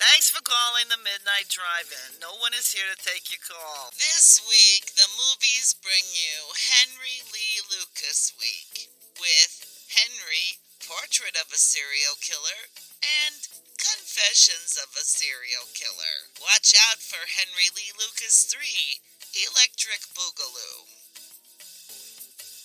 Thanks for calling the Midnight Drive-In. No one is here to take your call. This week, the movies bring you Henry Lee Lucas Week with Henry, Portrait of a Serial Killer, and Confessions of a Serial Killer. Watch out for Henry Lee Lucas 3, Electric Boogaloo.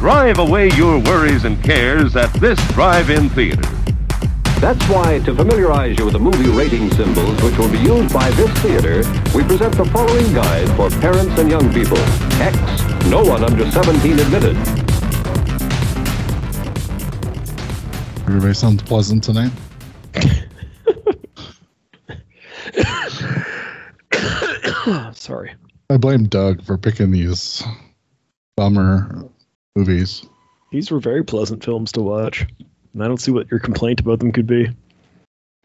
Drive away your worries and cares at this drive-in theater. That's why, to familiarize you with the movie rating symbols which will be used by this theater, we present the following guide for parents and young people. X, no one under 17 admitted. Everybody sounds pleasant tonight. Sorry. I blame Doug for picking these bummer movies. These were very pleasant films to watch. And I don't see what your complaint about them could be.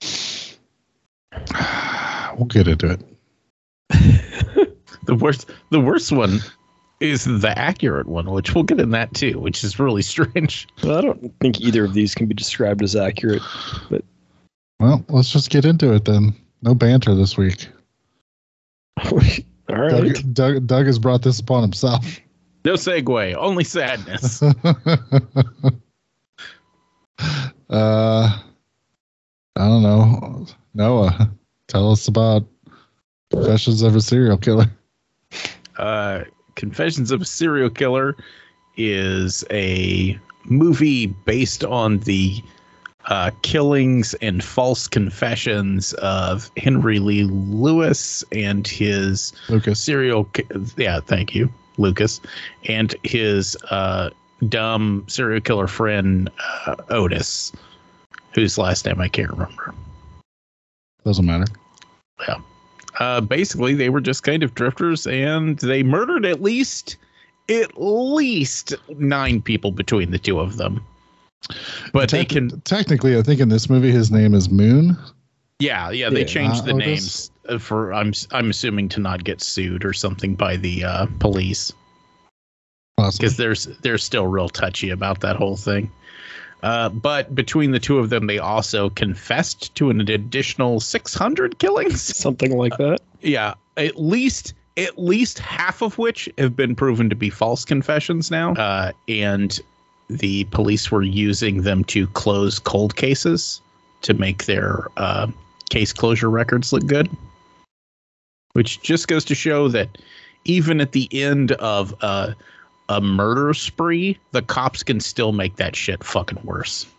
We'll get into it. The worst, the worst one is the accurate one, which we'll get in that too, which is really strange. Well, I don't think either of these can be described as accurate. But Well, let's just get into it then. No banter this week. all right. Doug, Doug, Doug has brought this upon himself. No segue, only sadness. uh, I don't know. Noah, tell us about Confessions of a Serial Killer. uh, Confessions of a Serial Killer is a movie based on the uh, killings and false confessions of Henry Lee Lewis and his Lucas. serial. ki- Yeah, thank you, Lucas, and his uh, dumb serial killer friend uh, Otis, whose last name I can't remember. Doesn't matter. Yeah. Uh, basically, they were just kind of drifters, and they murdered at least at least nine people between the two of them. But they can, technically, I think in this movie his name is Moon. Yeah, yeah. They Yeah. changed Uh, the Otis? names uh, for I'm I'm assuming to not get sued or something by the uh, police because there's they're still real touchy about that whole thing. Uh, but between the two of them, they also confessed to an additional 600 killings. Something like that. yeah at least at least half of which have been proven to be false confessions now uh, and the police were using them to close cold cases to make their uh, case closure records look good which just goes to show that even at the end of uh, a murder spree the cops can still make that shit fucking worse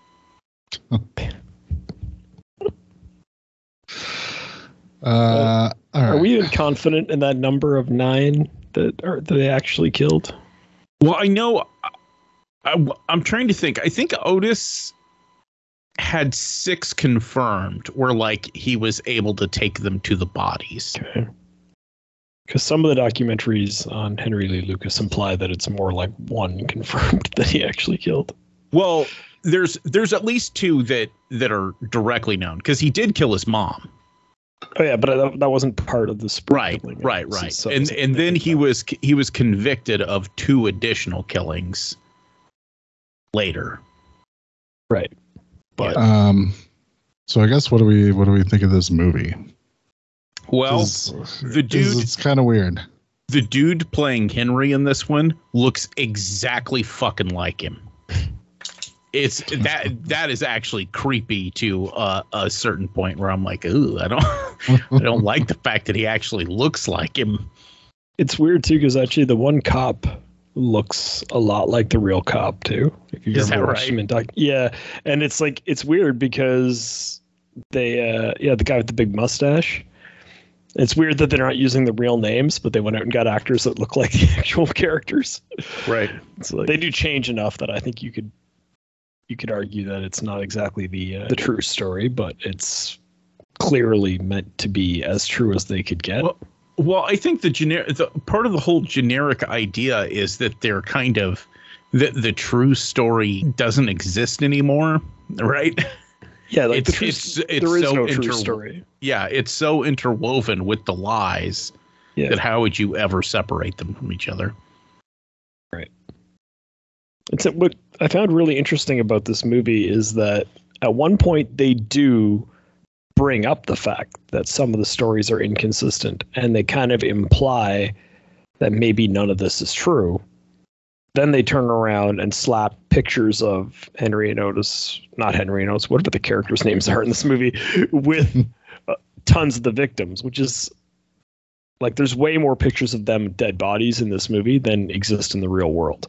Uh, all Are we even confident in that number of nine that are that they actually killed? Well, I know. I, am trying to think. I think Otis had six confirmed, where like he was able to take them to the bodies. Okay. Because some of the documentaries on Henry Lee Lucas imply that it's more like one confirmed that he actually killed. Well, there's there's at least two that that are directly known because he did kill his mom. Oh yeah, but uh, that, that wasn't part of the spree Right, killing. right, right. so- and and then he was he was convicted of two additional killings later. right. But Um, so I guess what do we what do we think of this movie? Well, the dude it's kind of weird. the dude playing Henry in this one looks exactly fucking like him. It's that that is actually creepy to uh, a certain point where I'm like, ooh, I don't I don't like the fact that he actually looks like him. it's weird too because actually the one cop looks a lot like the real cop too. If you've Is that right? doc, yeah, and it's like it's weird because they, uh, yeah, the guy with the big mustache. It's weird that they're not using the real names, but they went out and got actors that look like the actual characters. Right. It's like, they do change enough that I think you could you could argue that it's not exactly the uh, the true story, but it's clearly meant to be as true as they could get. Well, well, I think the generic the part of the whole generic idea is that they're kind of the the true story doesn't exist anymore, right? yeah, like it's- the true, it's- it's there is so no true inter- story. Yeah, it's so interwoven with the lies Yeah. that how would you ever separate them from each other? Right. It's what I found really interesting about this movie is that at one point they do bring up the fact that some of the stories are inconsistent and they kind of imply that maybe none of this is true. Then they turn around and slap pictures of Henry and Otis, not Henry and Otis, whatever the characters' names are in this movie, with uh, tons of the victims, which is like there's way more pictures of them dead bodies in this movie than exist in the real world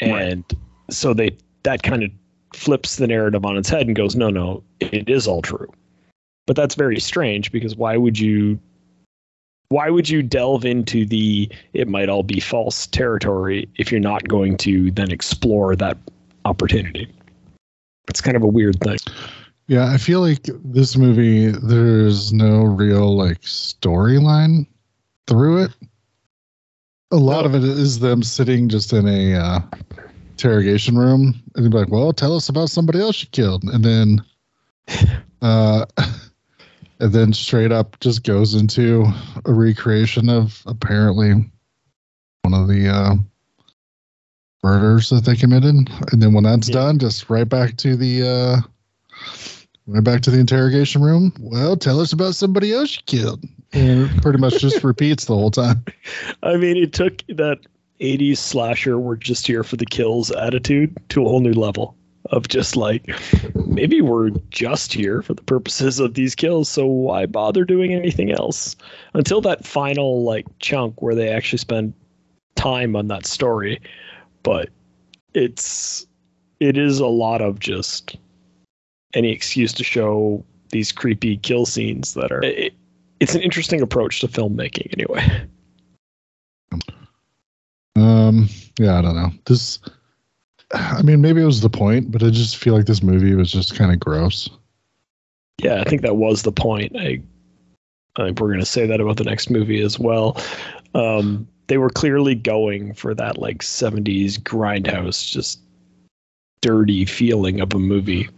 and so they that kind of flips the narrative on its head and goes no no it is all true but that's very strange because why would you why would you delve into the it might all be false territory if you're not going to then explore that opportunity? It's kind of a weird thing. Yeah, I feel like this movie there's no real like storyline through it. A lot of it is them sitting just in a uh, interrogation room and be like, "Well, tell us about somebody else you killed," and then, uh, and then straight up just goes into a recreation of apparently one of the uh, murders that they committed, and then when that's Yeah. done, just right back to the. Uh, Went back to the interrogation room. Well, tell us about somebody else you killed. And pretty much just repeats the whole time. i mean it took that 80s slasher we're just here for the kills attitude to a whole new level of just like maybe we're just here for the purposes of these kills so why bother doing anything else? Until that final like chunk where they actually spend time on that story. But it's it is a lot of just any excuse to show these creepy kill scenes that are it, it's an interesting approach to filmmaking anyway. Um, yeah, I don't know. This, I mean, maybe it was the point, but I just feel like this movie was just kind of gross. yeah, I think that was the point. I, I think we're going to say that about the next movie as well. Um, they were clearly going for that like 70s grindhouse, just dirty feeling of a movie.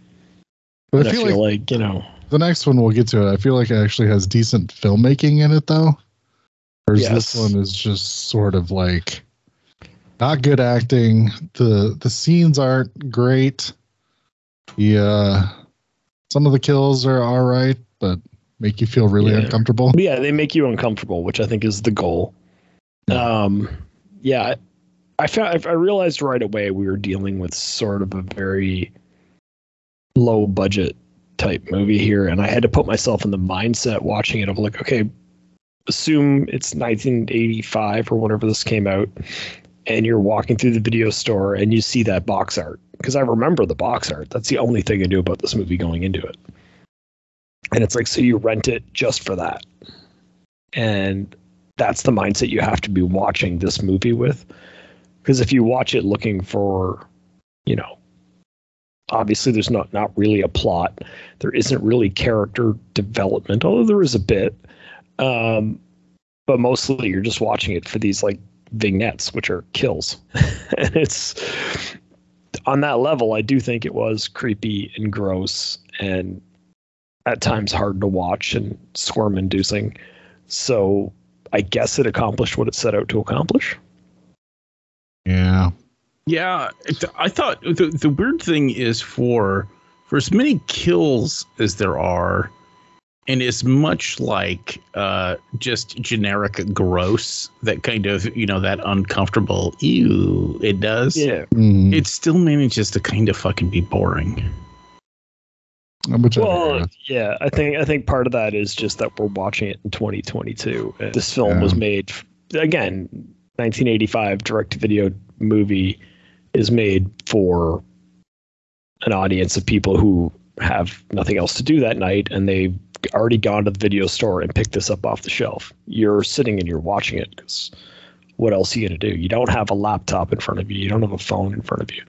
But And I feel, like, like, you know, the next one we'll get to it. I feel like it actually has decent filmmaking in it, though. Whereas Yes. this one is just sort of like not good acting. the The scenes aren't great. Yeah, some of the kills are all right, but make you feel really Yeah. uncomfortable. But yeah, they make you uncomfortable, which I think is the goal. Um, yeah, I found I realized right away we were dealing with sort of a very low budget type movie here, and I had to put myself in the mindset watching it of like, okay, assume it's 1985 or whenever this came out, and you're walking through the video store and you see that box art because I remember the box art. That's the only thing I knew about this movie going into it. And it's like, so you rent it just for that. And that's the mindset you have to be watching this movie with. Because if you watch it looking for, you know, obviously there's not not really a plot. There isn't really character development, although there is a bit. Um, but mostly you're just watching it for these like vignettes, which are kills. and it's on that level, I do think it was creepy and gross and at times hard to watch and squirm inducing. So I guess it accomplished what it set out to accomplish. Yeah. Yeah, I thought the, the weird thing is for for as many kills as there are, and as much like uh, just generic gross, that kind of you know that uncomfortable ew it does. Yeah. Mm, It still manages to kind of fucking be boring. which Well, with. yeah, I think I think part of that is just that we're watching it in 2022. This film was made again, 1985 direct-to-video movie is made for an audience of people who have nothing else to do that night, and they already gone to the video store and picked this up off the shelf. You're sitting and you're watching it because what else are you going to do? You don't have a laptop in front of you. You don't have a phone in front of you.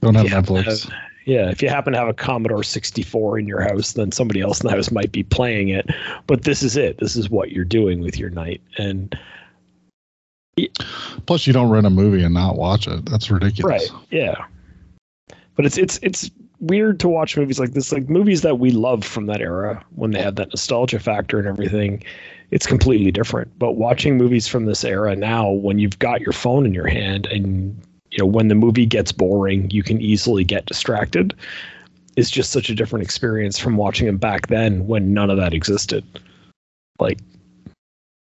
Don't have you Netflix. have- yeah, if you happen to have a Commodore 64 in your house, then somebody else in the house might be playing it. But this is it. This is what you're doing with your night. And Plus, you don't rent a movie and not watch it. That's ridiculous. Right. Yeah. But it's it's it's weird to watch movies like this, like movies that we love from that era when they had that nostalgia factor and everything. It's completely different. But watching movies from this era now, when you've got your phone in your hand and you know when the movie gets boring, you can easily get distracted. It's just such a different experience from watching them back then when none of that existed. Like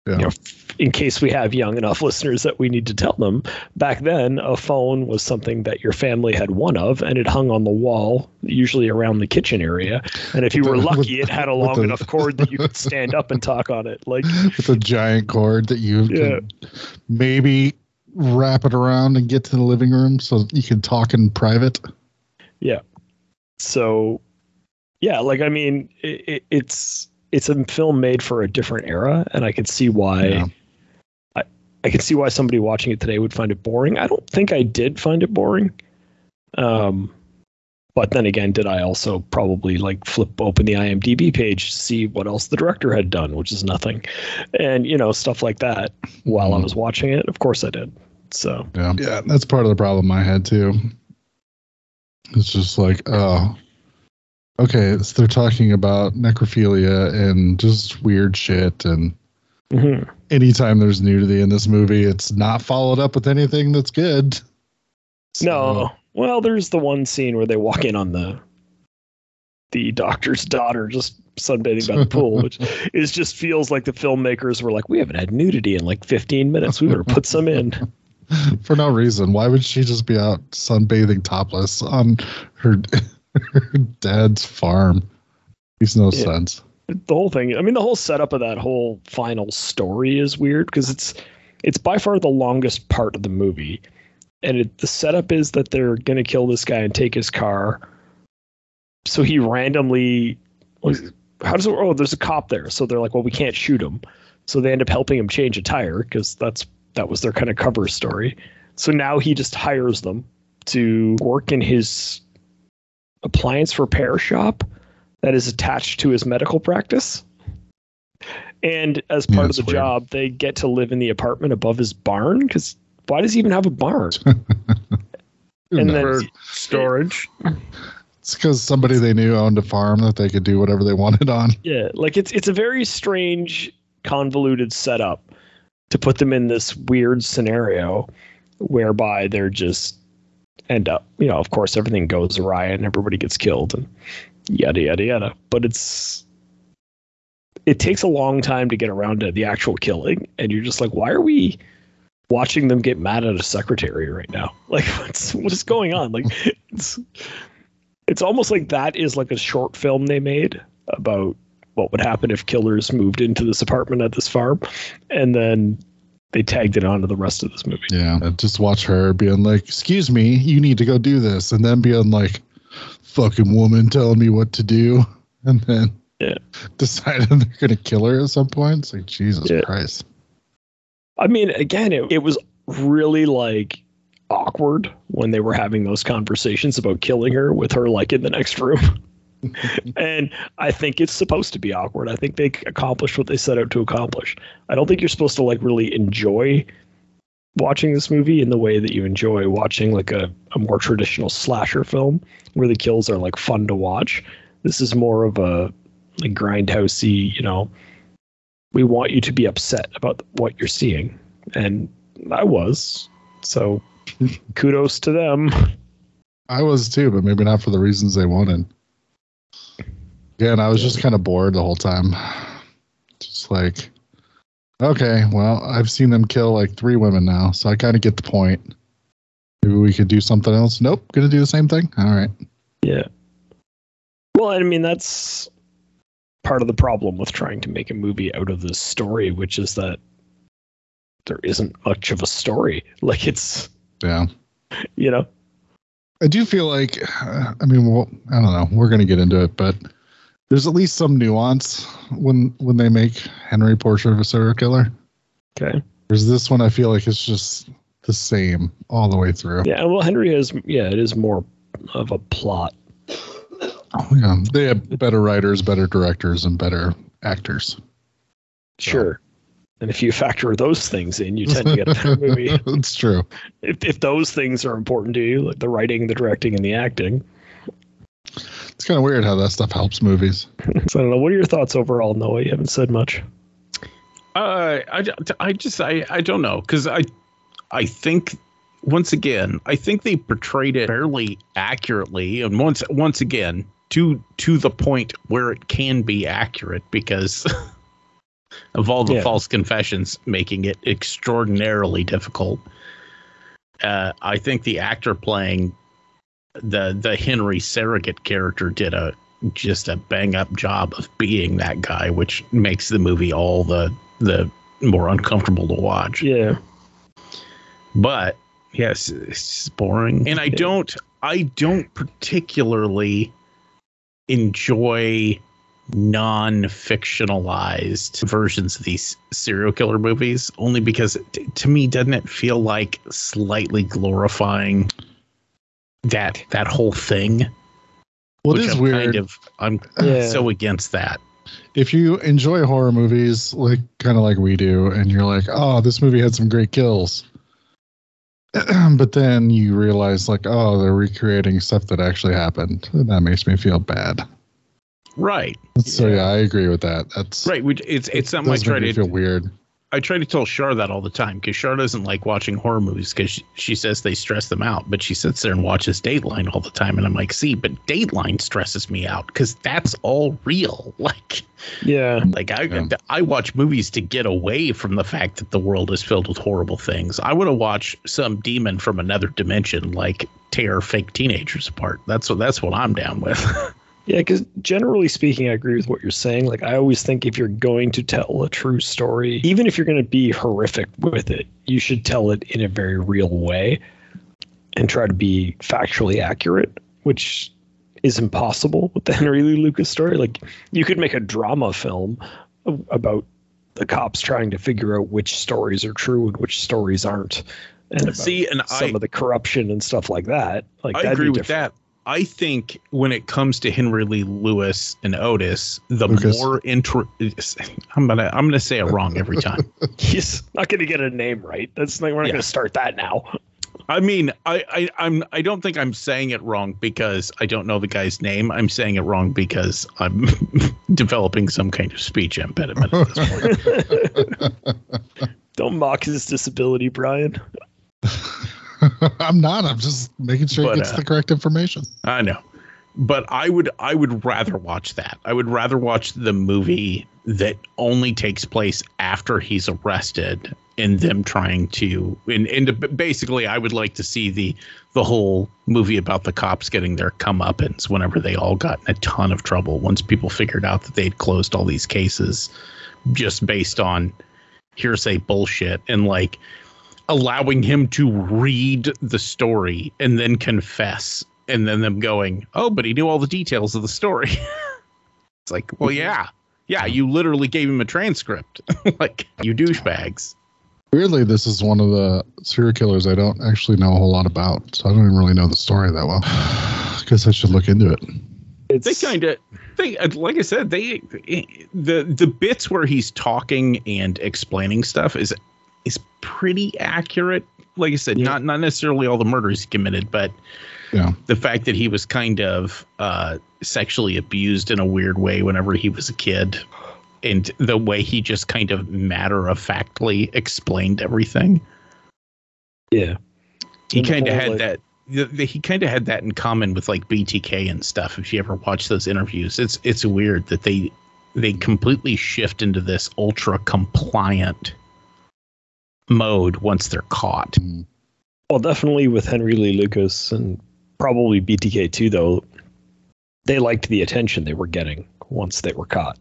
Yeah. you know, in case we have young enough listeners that we need to tell them, back then a phone was something that your family had one of, and it hung on the wall, usually around the kitchen area. And if you were lucky, it had a long the- enough cord that you could stand up and talk on it. Like, With a giant cord that you Yeah. can maybe wrap it around and get to the living room so you can talk in private. Yeah. So, yeah, like I mean, it, it, it's it's a film made for a different era, and I could see why. Yeah. I I could see why somebody watching it today would find it boring. I don't think I did find it boring. Um, but then again, did I also probably like flip open the IMDb page to see what else the director had done, which is nothing, and you know stuff like that while I Mhm. was watching it. Of course I did. So Yeah. Yeah. That's part of the problem I had too. It's just like, oh, okay. So they're talking about necrophilia and just weird shit. And mhm. anytime there's nudity in this movie, it's not followed up with anything that's good. No. Well, there's the one scene where they walk in on the the doctor's daughter just sunbathing by the pool, which is just feels like the filmmakers were like, we haven't had nudity in like 15 minutes. We better put some in. for no reason. Why would she just be out sunbathing topless on her dad's farm? Makes no Yeah. sense. The whole thing. I mean, the whole setup of that whole final story is weird because it's it's by far the longest part of the movie, and it, the setup is that they're gonna kill this guy and take his car. So he randomly, how does it? Oh, there's a cop there, so they're like, well, we can't shoot him. So they end up helping him change a tire because that's that was their kind of cover story. So now he just hires them to work in his appliance repair shop that is attached to his medical practice. And as Yeah, part of the weird. job, they get to live in the apartment above his barn because why does he even have a barn? Who And knows? then Storage. it's because somebody they knew owned a farm that they could do whatever they wanted on. Yeah, like it's it's a very strange, convoluted setup to put them in this weird scenario whereby they're just end up, you know, of course everything goes awry and everybody gets killed and yada yada yada. But it's it takes a long time to get around to the actual killing, and you're just like, why are we watching them get mad at a secretary right now? Like, what's what is going on? Like, it's it's almost like that is like a short film they made about what would happen if killers moved into this apartment at this farm, and then they tagged it onto the rest of this movie. Yeah. Just watch her being like, excuse me, you need to go do this. And then being like, fucking woman telling me what to do. And then Yeah. deciding they're going to kill her at some point. It's like, Jesus Yeah. Christ. I mean, again, it, it was really like awkward when they were having those conversations about killing her with her like in the next room. and I think it's supposed to be awkward. I think they accomplished what they set out to accomplish. I don't think you're supposed to like really enjoy watching this movie in the way that you enjoy watching like a, a more traditional slasher film where the kills are like fun to watch. This is more of a like grindhousey, you know, we want you to be upset about what you're seeing. And I was. So kudos to them. I was too, but maybe not for the reasons they wanted. Again, I was just kind of bored the whole time. Just like, okay, well, I've seen them kill like three women now, so I kind of get the point. Maybe we could do something else. Nope, gonna do the same thing. All right. Yeah. Well, I mean, that's part of the problem with trying to make a movie out of this story, which is that there isn't much of a story. Like it's, Yeah. you know, I do feel like, uh, I mean, well, I don't know. We're gonna get into it, but There's at least some nuance when when they make Henry portrait of a serial killer. Okay. There's this one, I feel like it's just the same all the way through. Yeah. Well, Henry is. Yeah, it is more of a plot. Oh, yeah, they have better writers, better directors, and better actors. Sure. And if you factor those things in, you tend to get a better movie. it's true. if, if those things are important to you, like the writing, the directing, and the acting. It's kind of weird how that stuff helps movies. So I don't know. What are your thoughts overall, Noah? You haven't said much. Uh, I, I just I, I don't know because I I think once again I think they portrayed it fairly accurately and once once again to to the point where it can be accurate because of all the Yeah. false confessions making it extraordinarily difficult. Uh, I think the actor playing the the Henry surrogate character did a just a bang up job of being that guy, which makes the movie all the the more uncomfortable to watch. Yeah. But yes, it's boring, and I don't I don't particularly enjoy non-fictionalized versions of these serial killer movies only because t- to me doesn't it feel like slightly glorifying that that whole thing Well, it which is I'm weird. kind of I'm Yeah. so against that if you enjoy horror movies, like kind of like we do, and you're like, "Oh, this movie had some great kills," but then you realize, like, "Oh, they're recreating stuff that actually happened," and that makes me feel bad. right So yeah, I agree with that. That's right which it's it's something I try to feel weird. I try to tell Char that all the time because Char doesn't like watching horror movies because she, she says they stress them out. But she sits there and watches Dateline all the time, and I'm like, see, but Dateline stresses me out because that's all real. Like, Yeah. like I Yeah. I watch movies to get away from the fact that the world is filled with horrible things. I want to watch some demon from another dimension like tear fake teenagers apart. That's what that's what I'm down with. Yeah, because generally speaking, I agree with what you're saying. Like, I always think if you're going to tell a true story, even if you're going to be horrific with it, you should tell it in a very real way and try to be factually accurate, which is impossible with the Henry Lee Lucas story. Like, you could make a drama film about the cops trying to figure out which stories are true and which stories aren't. And See, and some I of the corruption and stuff like that. Like, I agree with that. I think when it comes to Henry Lee Lewis and Otis, the Lucas. more intro I'm gonna I'm gonna say it wrong every time. He's not going to get a name right. That's like we're not Yeah. going to start that now. I mean, I, I I'm I don't think I'm saying it wrong because I don't know the guy's name. I'm saying it wrong because I'm developing some kind of speech impediment at this point. Don't mock his disability, Brian. I'm not. I'm just making sure But, he gets uh, the correct information. I know. But I would I would rather watch that. I would rather watch the movie that only takes place after he's arrested and them trying to and, and basically I would like to see the the whole movie about the cops getting their comeuppance whenever they all got in a ton of trouble once people figured out that they'd closed all these cases just based on hearsay bullshit and like allowing him to read the story and then confess and then them going oh but he knew all the details of the story it's like well yeah yeah you literally gave him a transcript like you douchebags Weirdly, this is one of the serial killers I don't actually know a whole lot about, so I don't even really know the story that well. Guess I should look into it. It's they kind of they uh, like i said they the the bits where he's talking and explaining stuff is is pretty accurate like i said Yeah. not not necessarily all the murders he committed but Yeah. the fact that he was kind of uh sexually abused in a weird way whenever he was a kid and the way he just kind of matter of factly explained everything yeah. he kind of had like- that the, the, he kind of had that in common with like BTK and stuff. If you ever watch those interviews, it's it's weird that they they completely shift into this ultra compliant mode once they're caught. Mm. Well, definitely with Henry Lee Lucas and probably BTK too, though. They liked the attention they were getting once they were caught.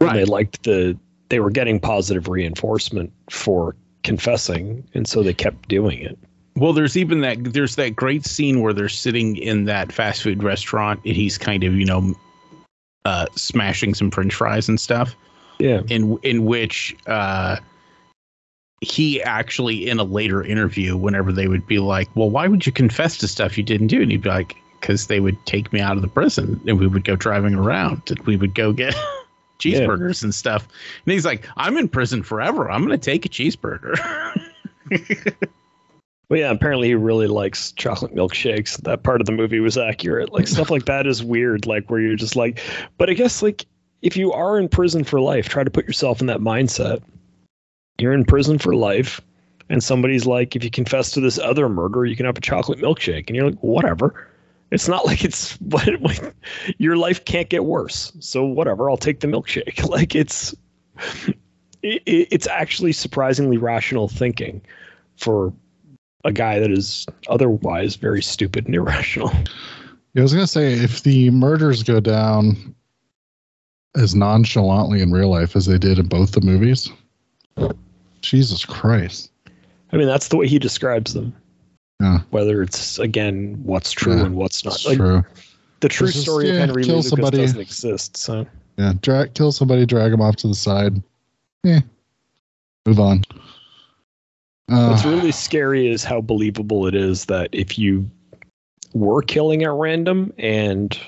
And they liked the they were getting positive reinforcement for confessing, and so they kept doing it. Well, there's even that there's that great scene where they're sitting in that fast food restaurant and he's kind of you know uh, smashing some French fries and stuff. Yeah. In in which uh, he actually, in a later interview, whenever they would be like, "Well, why would you confess to stuff you didn't do?" and he'd be like, "Because they would take me out of the prison and we would go driving around and we would go get." cheeseburgers and stuff and he's like i'm in prison forever i'm gonna take a cheeseburger Well, yeah, apparently he really likes chocolate milkshakes. That part of the movie was accurate. Like stuff like that is weird, like where you're just like, but I guess like if you are in prison for life, try to put yourself in that mindset. You're in prison for life, and somebody's like, if you confess to this other murder, you can have a chocolate milkshake, and you're like, whatever. It's not like it's what, your life can't get worse. So whatever, I'll take the milkshake. Like it's it, it's actually surprisingly rational thinking for a guy that is otherwise very stupid and irrational. Yeah, I was gonna say if the murders go down as nonchalantly in real life as they did in both the movies, Jesus Christ. I mean, that's the way he describes them. Yeah. Whether it's again what's true Yeah, and what's not. It's Like true. the true just, story of Henry Lee Lucas somebody. doesn't exist. So Yeah, drag, kill somebody, drag them off to the side. Yeah, move on. Uh, what's really scary is how believable it is that if you were killing at random and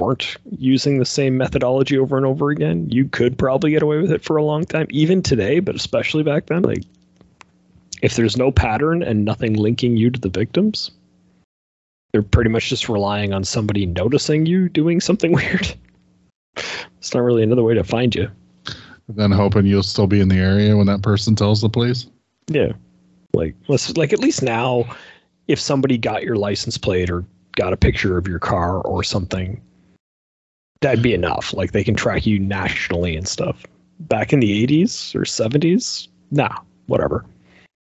weren't using the same methodology over and over again, you could probably get away with it for a long time, even today, but especially back then. Like, if there's no pattern and nothing linking you to the victims, they're pretty much just relying on somebody noticing you doing something weird. It's not really another way to find you. then hoping you'll still be in the area when that person tells the police. Yeah. Like let's like at least now if somebody got your license plate or got a picture of your car or something, that'd be enough. Like they can track you nationally and stuff. Back in the 80s or 70s, nah, whatever.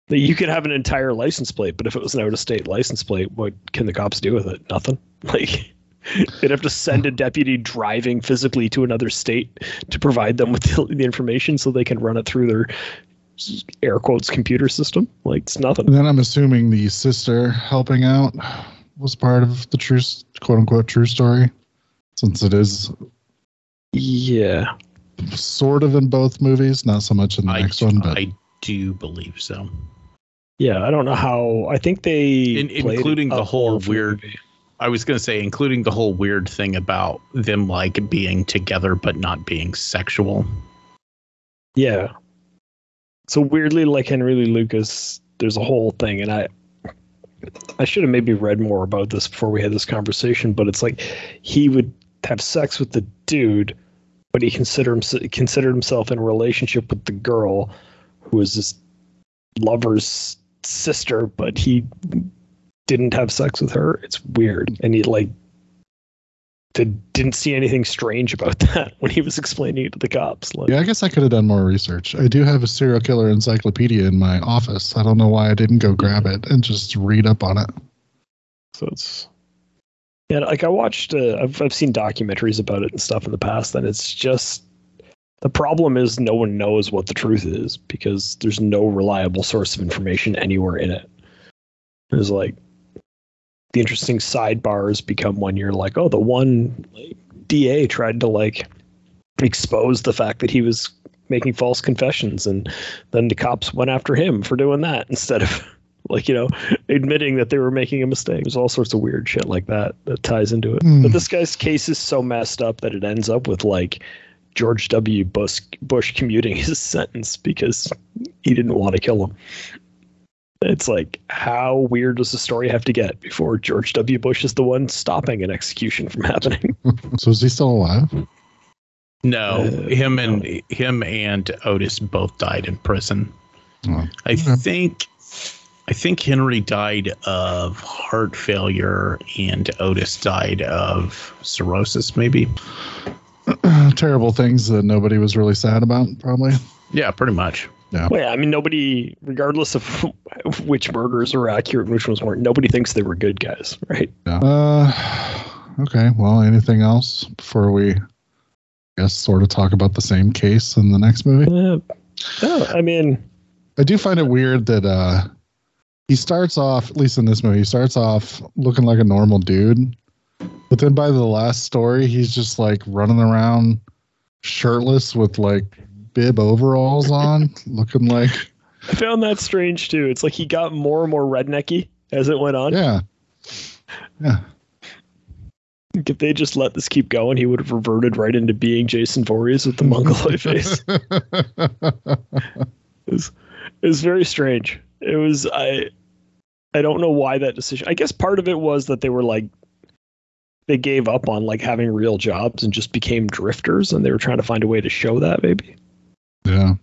You could have an entire license plate, but if it was an out of state license plate, what can the cops do with it? Nothing. Like they'd have to send a deputy driving physically to another state to provide them with the, the information so they can run it through their air quotes computer system. Like it's nothing. And then I'm assuming the sister helping out was part of the true, quote unquote, true story, since it is Yeah. sort of in both movies, not so much in the I, next one, but I do believe so Yeah. I don't know how I think they In- including the whole more for the weird- movie. I was going to say, including the whole weird thing about them like being together but not being sexual. Yeah. So weirdly, like Henry Lee Lucas, there's a whole thing, and I I should have maybe read more about this before we had this conversation, but it's like he would have sex with the dude, but he considered himself considered himself in a relationship with the girl who was his lover's sister, but he didn't have sex with her. It's weird. And he like did, didn't see anything strange about that when he was explaining it to the cops. Like, yeah, I guess I could have done more research. I do have a serial killer encyclopedia in my office. I don't know why I didn't go grab it and just read up on it. So it's yeah, like I watched, uh, I've I've seen documentaries about it and stuff in the past, and it's just the problem is no one knows what the truth is because there's no reliable source of information anywhere in it. There's like the interesting sidebars become when you're like, oh, the one like, DA tried to like expose the fact that he was making false confessions, and then the cops went after him for doing that instead of like you know admitting that they were making a mistake. There's all sorts of weird shit like that that ties into it. Hmm. But this guy's case is so messed up that it ends up with like George W. Bush Bush commuting his sentence because he didn't want to kill him. It's like how weird does the story have to get before George W. Bush is the one stopping an execution from happening? So is he still alive? No, Uh, him and him and Otis both died in prison. Oh, I Okay. think I think Henry died of heart failure and Otis died of cirrhosis maybe. terrible things that nobody was really sad about, probably. Yeah, pretty much. Yeah. Well, yeah, I mean, nobody, regardless of which murders are accurate and which ones weren't, nobody thinks they were good guys, right? Yeah. Uh, okay. Well, anything else before we, I guess, sort of talk about the same case in the next movie? Uh, no, I mean, I do find it weird that uh, he starts off, at least in this movie, he starts off looking like a normal dude, But then by the last story, he's just like running around shirtless with like bib overalls on, looking like I found that strange too. It's like he got more and more rednecky as it went on. yeah, yeah. If they just let this keep going, he would have reverted right into being Jason Voorhees with the mongoloid face. It was, it was very strange. It was I I don't know why that decision. I guess part of it was that they were like they gave up on like having real jobs and just became drifters and they were trying to find a way to show that maybe. yeah,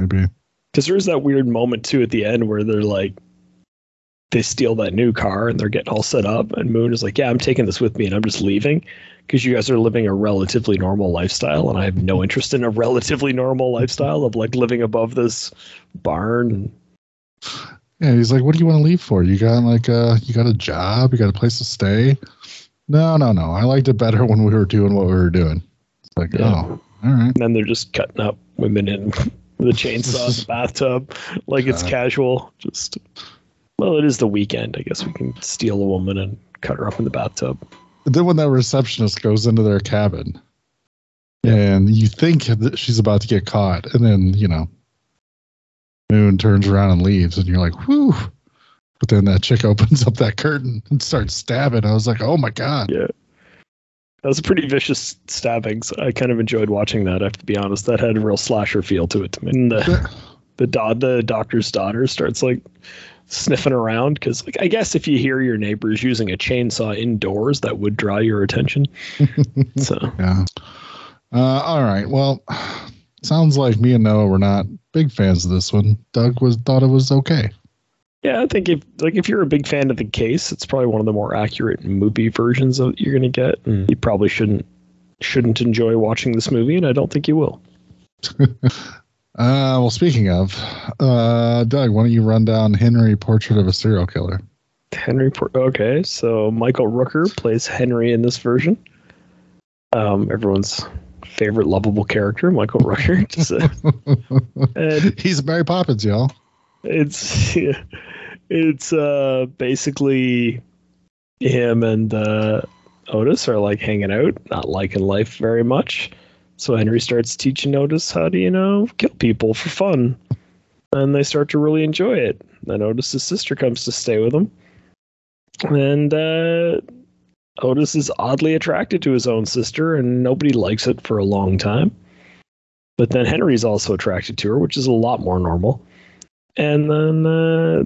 maybe. Because there's that weird moment too at the end where they're like they steal that new car and they're getting all set up and Moon is like, "Yeah, I'm taking this with me and I'm just leaving because you guys are living a relatively normal lifestyle and I have no interest in a relatively normal lifestyle of like living above this barn." And Yeah, he's like, "What do you want to leave for? You got like a you got a job? You got a place to stay?" No, no, no. I liked it better when we were doing what we were doing. It's like, Yeah. oh, all right. And then they're just cutting up women in the chainsaw in the bathtub, like it's casual. Just well, it is the weekend. I guess we can steal a woman and cut her up in the bathtub. Then when that receptionist goes into their cabin, and you think that she's about to get caught, and then you know, Moon turns around and leaves, and you're like, "Whew!" But then that chick opens up that curtain and starts stabbing. I was like, "Oh my god!" Yeah. That was a pretty vicious stabbings. I kind of enjoyed watching that. I have to be honest. That had a real slasher feel to it to me. And the the do- the doctor's daughter starts like sniffing around because, like, I guess if you hear your neighbors using a chainsaw indoors, that would draw your attention. so Yeah. Uh, all right. Well, sounds like me and Noah were not big fans of this one. Doug was thought it was okay. Yeah, I think if like if you're a big fan of the case, it's probably one of the more accurate movie versions of you're gonna get. And you probably shouldn't shouldn't enjoy watching this movie, and I don't think you will. Uh, well, speaking of, uh, Doug, why don't you run down Henry Portrait of a Serial Killer? Henry. Por- okay, so Michael Rooker plays Henry in this version. Um, everyone's favorite lovable character, Michael Rooker. Just, uh, He's Mary Poppins, y'all. it's it's uh basically him and uh Otis are like hanging out, not liking life very much. So Henry starts teaching Otis how to, you know, kill people for fun. And they start to really enjoy it. Then Otis's sister comes to stay with him. And uh Otis is oddly attracted to his own sister and nobody likes it for a long time. But then Henry's also attracted to her, which is a lot more normal. And then uh,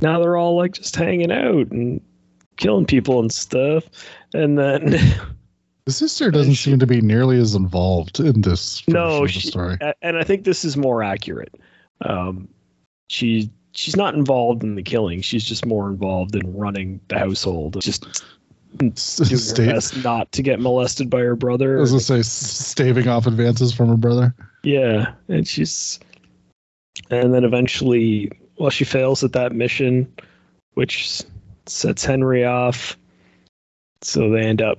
now they're all like just hanging out and killing people and stuff. And then The sister doesn't she- seem to be nearly as involved in this no she, story. and i think this is more accurate. Um, she she's not involved in the killing. She's just more involved in running the household. Just Sta- best not to get molested by her brother I was gonna say, staving off advances from her brother. Yeah, and she's and then eventually well she fails at that mission which sets Henry off. So they end up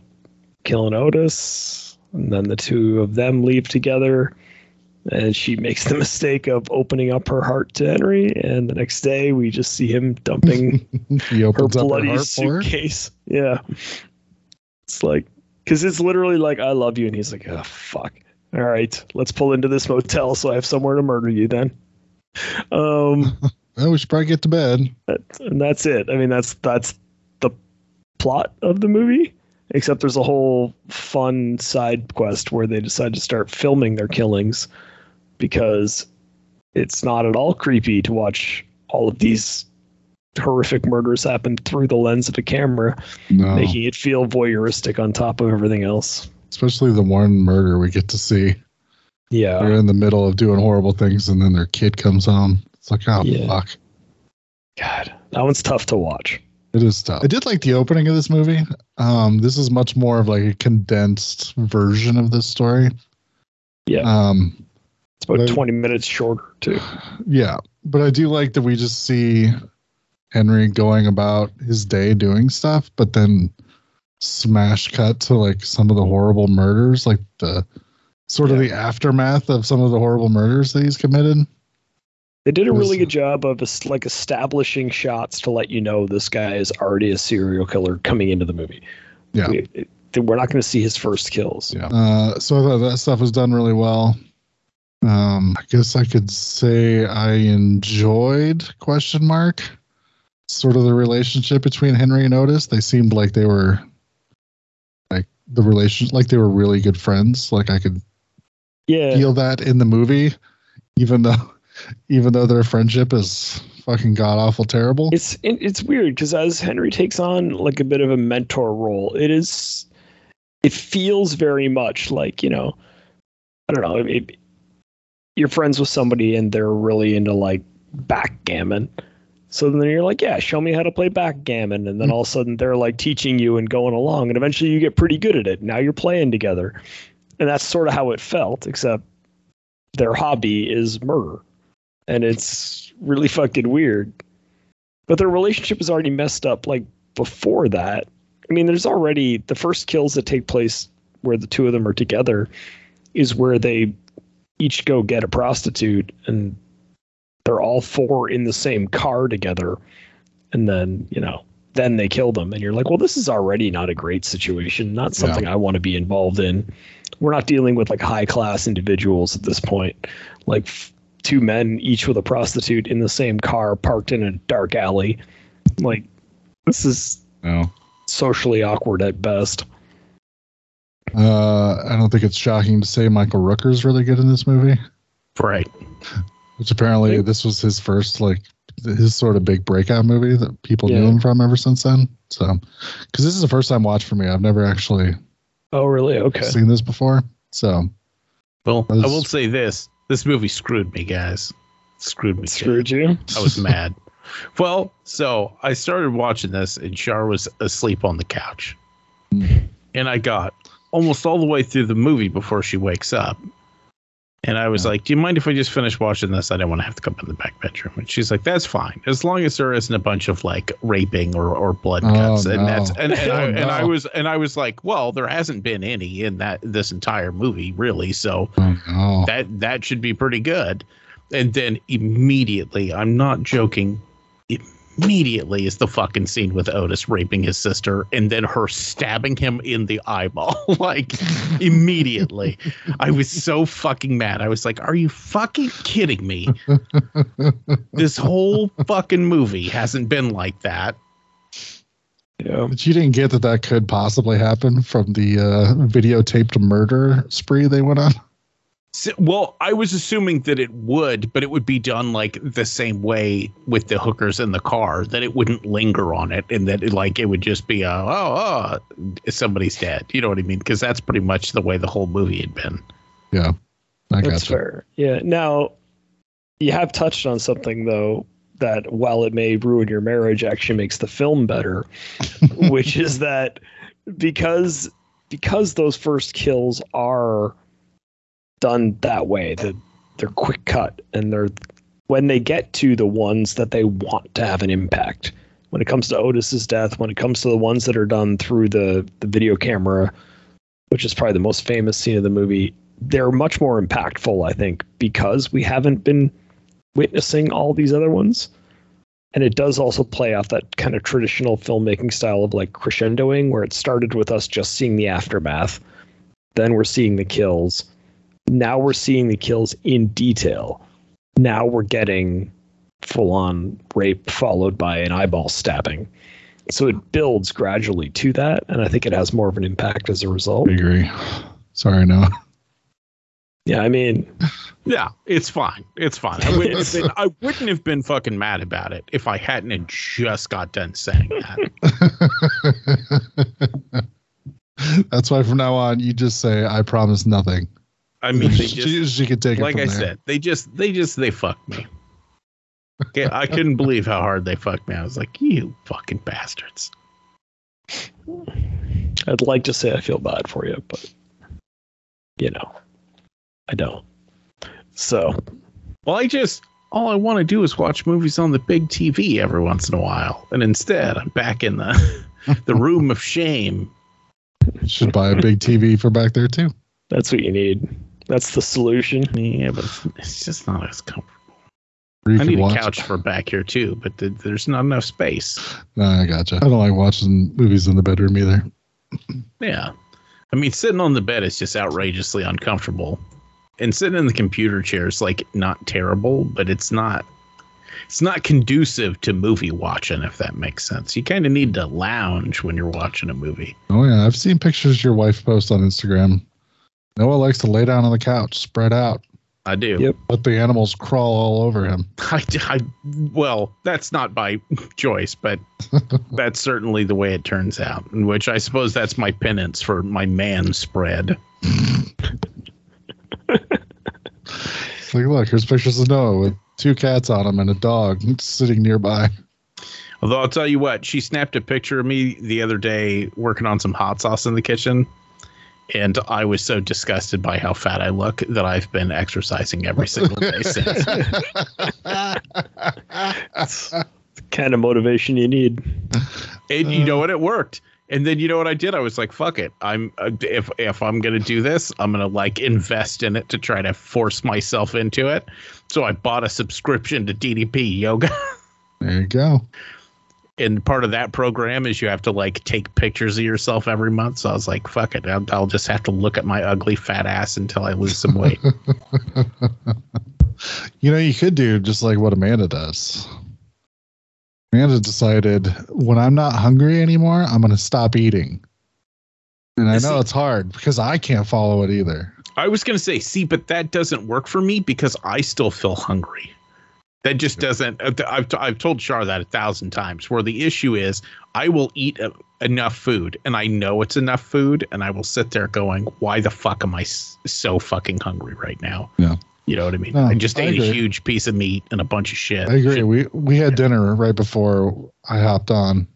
killing Otis and then the two of them leave together and she makes the mistake of opening up her heart to Henry and the next day we just see him dumping He her her bloody her. suitcase. Yeah. It's like, because it's literally like, I love you. And he's like, oh, fuck. All right, let's pull into this motel so I have somewhere to murder you then. Um, Oh, we should probably get to bed. that, and that's it. I mean, that's that's the plot of the movie. Except there's a whole fun side quest where they decide to start filming their killings because it's not at all creepy to watch all of these horrific murders happen through the lens of a camera, No, making it feel voyeuristic on top of everything else. especially the one murder we get to see. Yeah. They're in the middle of doing horrible things, and then their kid comes home. It's like, oh Yeah. fuck. God, that one's tough to watch. It is tough. I did like the opening of this movie. Um, this is much more of like a condensed version of this story. Yeah. Um, It's about Right. 20 minutes shorter, too. yeah, but I do like that we just see Henry going about his day doing stuff, but then smash cut to like some of the horrible murders, like the sort of the aftermath of some of the horrible murders that he's committed. They did a really good job of like establishing shots to let you know this guy is already a serial killer coming into the movie. Yeah. We, we're not going to see his first kills. Yeah. Uh, so I thought that stuff was done really well. Um, I guess I could say I enjoyed question mark sort of the relationship between Henry and Otis. They seemed like they were like the relation like they were really good friends. Like I could Yeah. feel that in the movie, even though even though their friendship is fucking god awful terrible. It's it's weird because as Henry takes on like a bit of a mentor role, it is it feels very much like you know I don't know it, you're friends with somebody and they're really into like backgammon. So then you're like, yeah, show me how to play backgammon, and then mm. all of a sudden they're like teaching you and going along, and eventually you get pretty good at it. Now you're playing together, and that's sort of how it felt, except their hobby is murder, and it's really fucking weird. But their relationship is already messed up like before that. I mean there's already the first kills that take place where the two of them are together is where they each go get a prostitute and they're all four in the same car together. And then you know then they kill them. And you're like well this is already not a great situation. Not Yeah. something i want to be involved in. We're not dealing with like high class individuals at this point. Like f- two men each with a prostitute in the same car parked in a dark alley. Like this is No. socially awkward at best Uh, I don't think it's shocking to say Michael Rooker's really good in this movie. Right. Which apparently Think- this was his first like his sort of big breakout movie that people knew him from ever since then. So, because this is the first time watch for me, I've never actually oh really okay seen this before. So, Well, I That's- will say this: this movie screwed me, guys. Screwed me. screwed you I was mad. Well, so I started watching this, and Char was asleep on the couch, and I got almost all the way through the movie before she wakes up. And I was Yeah. like, "Do you mind if I just finish watching this? I don't want to have to come in the back bedroom." And she's like, "That's fine, as long as there isn't a bunch of like raping or, or blood Oh, cuts." and no. that's and, and, I, Oh, and I was and I was like, "Well, there hasn't been any in that this entire movie, really." So oh, no. that that should be pretty good and then immediately i'm not joking immediately is the fucking scene with otis raping his sister and then her stabbing him in the eyeball. Like immediately. I was so fucking mad. I was like are you fucking kidding me? This whole fucking movie hasn't been like that. Yeah. But you didn't get that that could possibly happen from the uh, videotaped murder spree they went on. So- well, I was assuming that it would, but it would be done like the same way with the hookers in the car, that it wouldn't linger on it, and that it, like it would just be a oh oh somebody's dead. You know what I mean? Because that's pretty much the way the whole movie had been. Yeah, I That's gotcha. fair. Yeah. Now, you have touched on something though that while it may ruin your marriage, actually makes the film better, which is that because because those first kills are done that way, that they're quick cut and they're when they get to the ones that they want to have an impact. When it comes to Otis's death, when it comes to the ones that are done through the the video camera, which is probably the most famous scene of the movie, they're much more impactful, I think, because we haven't been witnessing all these other ones. And it does also play off that kind of traditional filmmaking style of like crescendoing, where it started with us just seeing the aftermath. Then we're seeing the kills. Now we're seeing the kills in detail. Now we're getting full on rape followed by an eyeball stabbing. So it builds gradually to that. And I think it has more of an impact as a result. I agree. Sorry, no. Yeah, I mean, Yeah, it's fine. It's fine. I wouldn't, have been, I wouldn't have been fucking mad about it if I hadn't had just got done saying that. That's why from now on you just say I promise nothing. I mean, they she, just she could take like it I there. said, they just they just they fucked me. Okay, I couldn't believe how hard they fucked me. I was like, you fucking bastards. I'd like to say I feel bad for you, but you know, I don't. So Well, I just all I want to do is watch movies on the big TV every once in a while, and instead I'm back in the the room of shame. Should buy a big TV for back there too. that's what you need. That's the solution. Yeah, but it's, it's just not as comfortable. You I need a watch. couch for back here too, but th- there's not enough space. No, I gotcha. I don't like watching movies in the bedroom either. Yeah. I mean, sitting on the bed is just outrageously uncomfortable. And sitting in the computer chair is like not terrible, but it's not it's not conducive to movie watching if that makes sense. You kind of need to lounge when you're watching a movie. Oh yeah, I've seen pictures your wife post on Instagram. Noah likes to lay down on the couch, spread out, I do. Yep. let the animals crawl all over him. I, I well, that's not by choice, but that's certainly the way it turns out. In which I suppose that's my penance for my man spread. It's like, look, here's pictures of Noah with two cats on him and a dog sitting nearby. Although I'll tell you what, she snapped a picture of me the other day working on some hot sauce in the kitchen. And I was so disgusted by how fat I look that I've been exercising every single day since. kind of motivation you need. And you know what? It worked. And then you know what I did? I was like, "Fuck it! I'm uh, if if I'm gonna do this, I'm gonna like invest in it to try to force myself into it." So I bought a subscription to DDP Yoga, There you go. And part of that program is you have to like take pictures of yourself every month. So I was like, "Fuck it! I'll, I'll just have to look at my ugly fat ass until I lose some weight." You know, you could do just like what Amanda does. Amanda decided when I'm not hungry anymore, I'm going to stop eating. And I know see- it's hard because I can't follow it either. I was gonna say, see, but that doesn't work for me because I still feel hungry. That just doesn't. uh, I've I've told Char that a thousand times. Where the issue is, I will eat uh enough food, and I know it's enough food, and I will sit there going, "Why the fuck am I s- so fucking hungry right now?" Yeah. You know what I mean? No, I just I ate a huge piece of meat and a bunch of shit. I agree. We we had dinner right before I hopped on,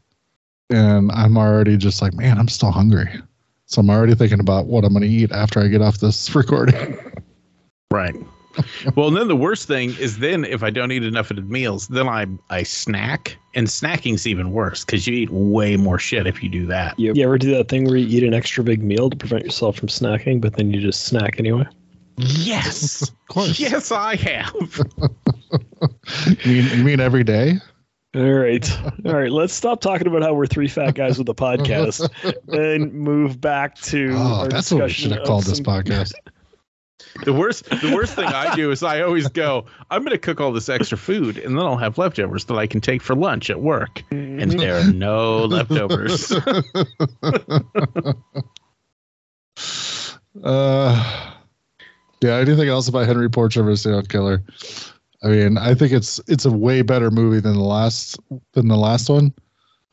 and I'm already just like, man, I'm still hungry. So I'm already thinking about what I'm going to eat after I get off this recording. Right. well, and then the worst thing is then if I don't eat enough of the meals, then I I snack, and snacking's even worse because you eat way more shit if you do that. You, you ever do that thing where you eat an extra big meal to prevent yourself from snacking, but then you just snack anyway? Yes. of. Yes, I have. You mean, you mean every day? All right. All right. Let's stop talking about how we're three fat guys with a podcast and move back to Oh, our that's what we should have of called this podcast. The worst the worst thing I do is I always go, I'm gonna cook all this extra food and then I'll have leftovers that I can take for lunch at work. And there are no leftovers. Uh, yeah. Anything else about Henry Portrait a Serial Killer? I mean, I think it's it's a way better movie than the last than the last one.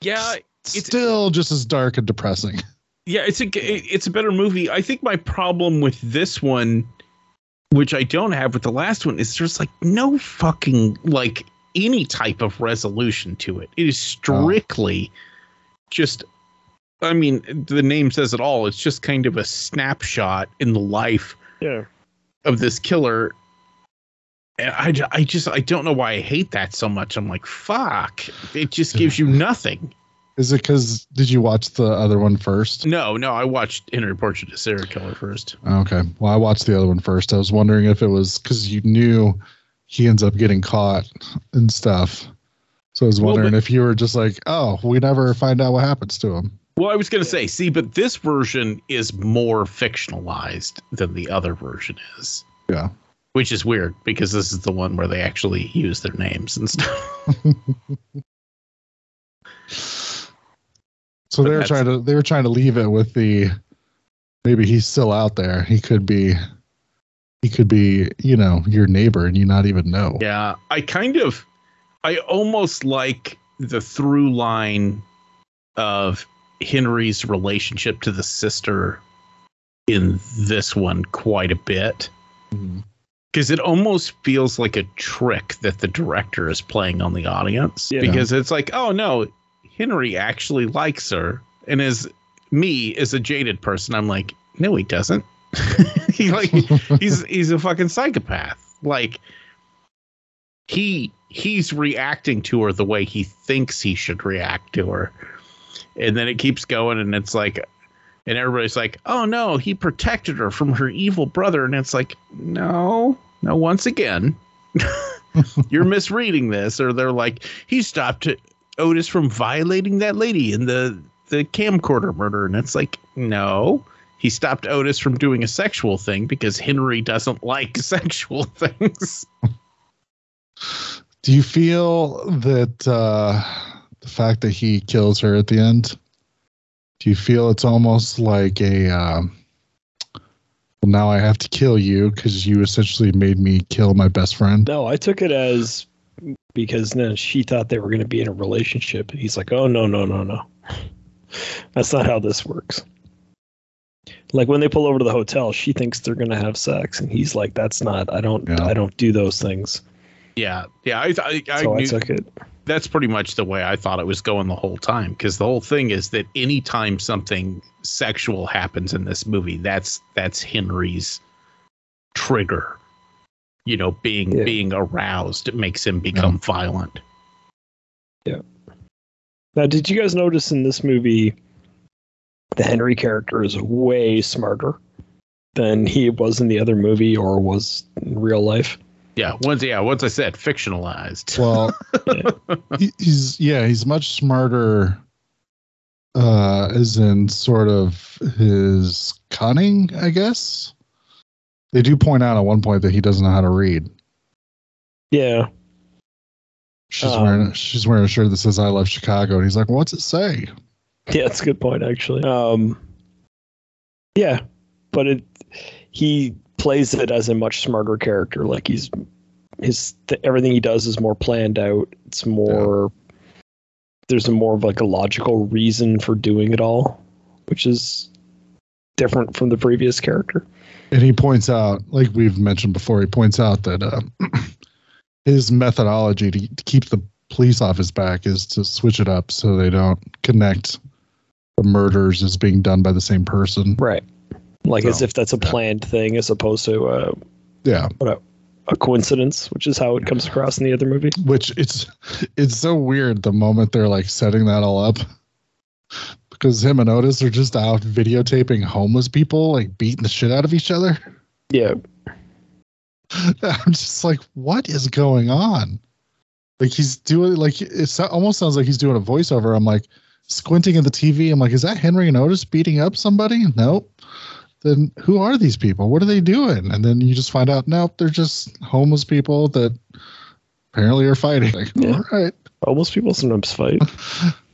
yeah, It's- Still just as dark and depressing. yeah, it's a it's a better movie. I think my problem with this one, which I don't have with the last one, is there's like no fucking like any type of resolution to it. It is oh. strictly just I mean, the name says it all. It's just kind of a snapshot in the life Yeah. of this killer. And I, I just I don't know why I hate that so much. I'm like, fuck. It just gives you nothing. Is it because did you watch the other one first? No, no, I watched Henry Portrait of a Serial Killer first. Okay. Well, I watched the other one first. I was wondering if it was because you knew he ends up getting caught and stuff. So I was Well, wondering but- if you were just like, oh, we never find out what happens to him. Well, I was going to say, see, but this version is more fictionalized than the other version is. Yeah. Which is weird because this is the one where they actually use their names and stuff. So But they were trying to they were trying to leave it with the maybe he's still out there. He could be he could be, you know, your neighbor and you not even know. Yeah, I kind of, I almost like the through line of Henry's relationship to the sister in this one quite a bit. Mm-hmm. Because it almost feels like a trick that the director is playing on the audience. Yeah. Because it's like, oh no, Henry actually likes her. And as me, as a jaded person, I'm like, no, he doesn't. he like he's he's a fucking psychopath. Like he he's reacting to her the way he thinks he should react to her. And then it keeps going and it's like and everybody's like, "Oh no, he protected her from her evil brother." And it's like, "No. No, once again, you're misreading this." Or they're like, "He stopped Otis from violating that lady in the the camcorder murder, and it's like no. He stopped Otis from doing a sexual thing because Henry doesn't like sexual things. Do you feel that uh, the fact that he kills her at the end? Do you feel it's almost like a um, well, now I have to kill you because you essentially made me kill my best friend? No, I took it as because then she thought they were going to be in a relationship. He's like, oh no no no no, that's not how this works. Like when they pull over to the hotel, she thinks they're going to have sex, and he's like, that's not. I don't. Yeah. I don't do those things. Yeah, yeah. I I, I, so I knew, took it. that's pretty much the way I thought it was going the whole time. Because the whole thing is that anytime something sexual happens in this movie, that's that's Henry's trigger. You know, being Yeah. being aroused makes him become violent. Yeah. Now, did you guys notice in this movie, the Henry character is way smarter than he was in the other movie or was in real life? Yeah, once yeah, once I said fictionalized. Well, he- he's yeah, he's much smarter. Uh, as in sort of his cunning, I guess. They do point out at one point that he doesn't know how to read. Yeah. She's Um, wearing she's wearing a shirt that says "I love Chicago," and he's like, "What's it say?" Yeah, that's a good point actually. Um Yeah, but it he plays it as a much smarter character like he's his th- everything he does is more planned out. It's more there's a more of like a logical reason for doing it all, which is different from the previous character. And he points out, like we've mentioned before, he points out that uh, his methodology to, to keep the police off his back is to switch it up so they don't connect the murders as being done by the same person. Right. Like as if that's a yeah. planned thing as opposed to uh, Yeah, a coincidence, which is how it comes across in the other movie. which it's it's so weird the moment they're like setting that all up because him and Otis are just out videotaping homeless people like beating the shit out of each other. Yeah. I'm just like, what is going on? Like he's doing like it almost sounds like he's doing a voiceover. I'm like squinting at the TV. I'm like, is that Henry and Otis beating up somebody? Nope. Then who are these people? What are they doing? And then you just find out, nope, they're just homeless people that apparently are fighting. Like, Yeah. All right. Almost people sometimes fight.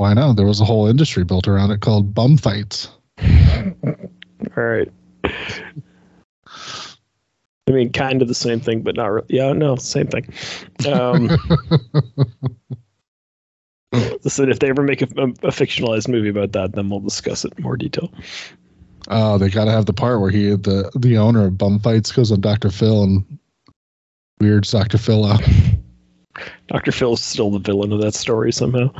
Why not? There was a whole industry built around it called bum fights. All right. I mean, kind of the same thing, but not really. Yeah, no, same thing. Um, listen, if they ever make a, a, a fictionalized movie about that, then we'll discuss it in more detail. Oh, they got to have the part where he, the the owner of bum fights, goes on Dr. Phil and weirds Dr. Phil out. Dr. Phil's still the villain of that story somehow.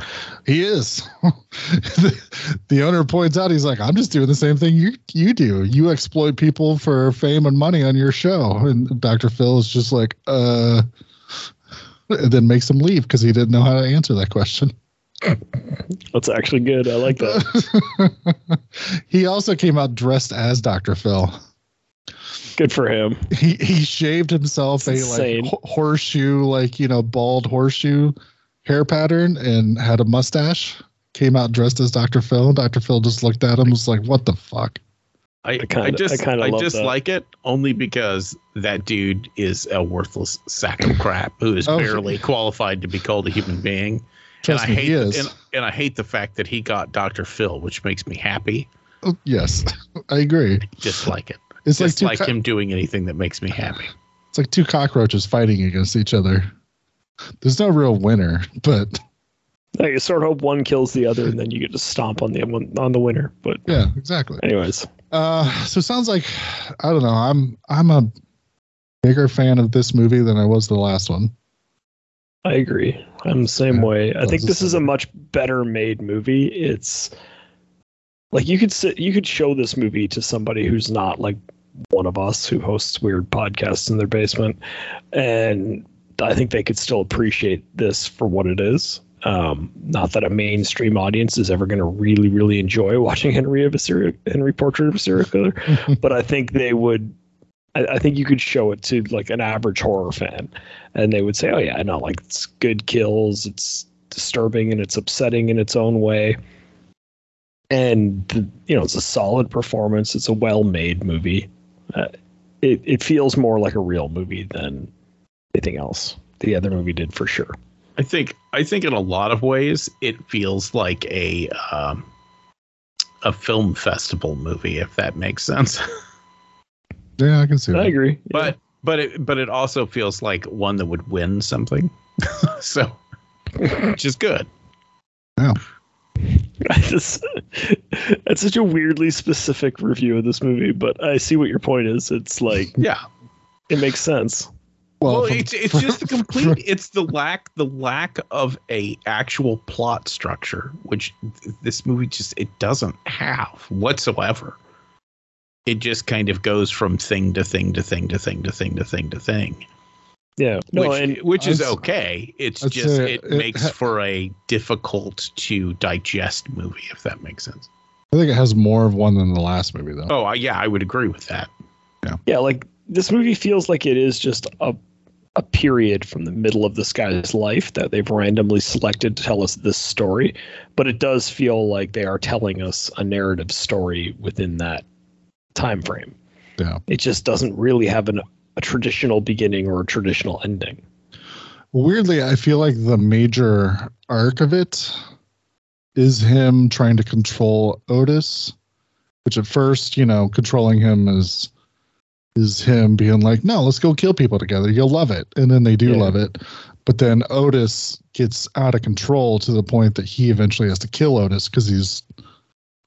He is. the, the owner points out, he's like, I'm just doing the same thing you you do. You exploit people for fame and money on your show. And Dr. Phil is just like, uh, and then makes him leave because he didn't know how to answer that question. That's actually good. I like that. he also came out dressed as Dr. Phil. Good for him. He he shaved himself It's a like insane. ho- horseshoe, like you know, bald horseshoe hair pattern, and had a mustache. Came out dressed as Dr. Phil. Dr. Phil just looked at him, was like, "What the fuck?" I, I, kinda- I just kinda I, just that. like it only because that dude is a worthless sack of crap who is Oh. barely qualified to be called a human being. Trust and I me, hate he the- is. and, and I hate the fact that he got Dr. Phil, which makes me happy. Oh, yes, I agree. Just like it. It's like Just two like co- him doing anything that makes me happy. it's like two cockroaches fighting against each other. There's no real winner, but I sort of hope one kills the other, and then you get to stomp on the one on the winner. But yeah, exactly. anyways, Uh, so it sounds like I don't know. I'm I'm a bigger fan of this movie than I was the last one. I agree. I'm the same Yeah, way. I think this is a much better made movie. It's like you could sit, you could show this movie to somebody who's not like one of us who hosts weird podcasts in their basement, and I think they could still appreciate this for what it is. Um, not that a mainstream audience is ever going to really, really enjoy watching Henry of a serial Henry Portrait of a Serial Killer, but I think they would. I, I think you could show it to like an average horror fan, and they would say, "Oh yeah, I know, like it's good kills, it's disturbing and it's upsetting in its own way." And you know it's a solid performance. It's a well-made movie. Uh, it it feels more like a real movie than anything else the other movie did for sure. I think I think in a lot of ways it feels like a um, a film festival movie, if that makes sense. Yeah, I can see That. I agree. but but it but it also feels like one that would win something. so which is good. I just, that's such a weirdly specific review of this movie, but I see what your point is. It's like Yeah. it makes sense. Well, from- it's it's just the complete it's the lack the lack of a actual plot structure, which this movie just it doesn't have whatsoever. It just kind of goes from thing to thing to thing to thing to thing to thing to thing. Yeah. No, which, and which is okay. It's just say it, it makes ha- for a difficult to digest movie, if that makes sense. I think it has more of one than the last movie, though. Oh, yeah, I would agree with that. yeah, like this movie feels like it is just a a period from the middle of this guy's life that they've randomly selected to tell us this story, but it does feel like they are telling us a narrative story within that time frame. Yeah. It just doesn't really have an, a traditional beginning or a traditional ending. Weirdly, I feel like the major arc of it is him trying to control Otis, which at first, you know, controlling him is is him being like, "No, let's go kill people together. You'll love it." And then they do Yeah. love it. But then Otis gets out of control to the point that he eventually has to kill Otis cuz he's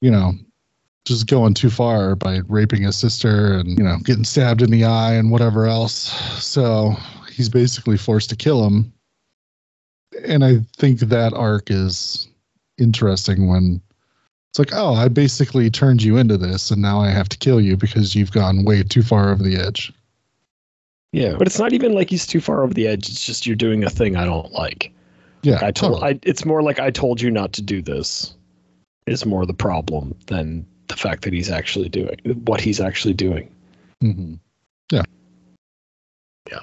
you know, just going too far by raping his sister and, you know, getting stabbed in the eye and whatever else. So, he's basically forced to kill him. And I think that arc is interesting when it's like, oh, I basically turned you into this, and now I have to kill you because you've gone way too far over the edge. Yeah, but it's not even like he's too far over the edge. It's just you're doing a thing I don't like. Yeah, I told. totally. I, it's more like I told you not to do this. Is more the problem than the fact that he's actually doing what he's actually doing. Mhm. Yeah. Yeah.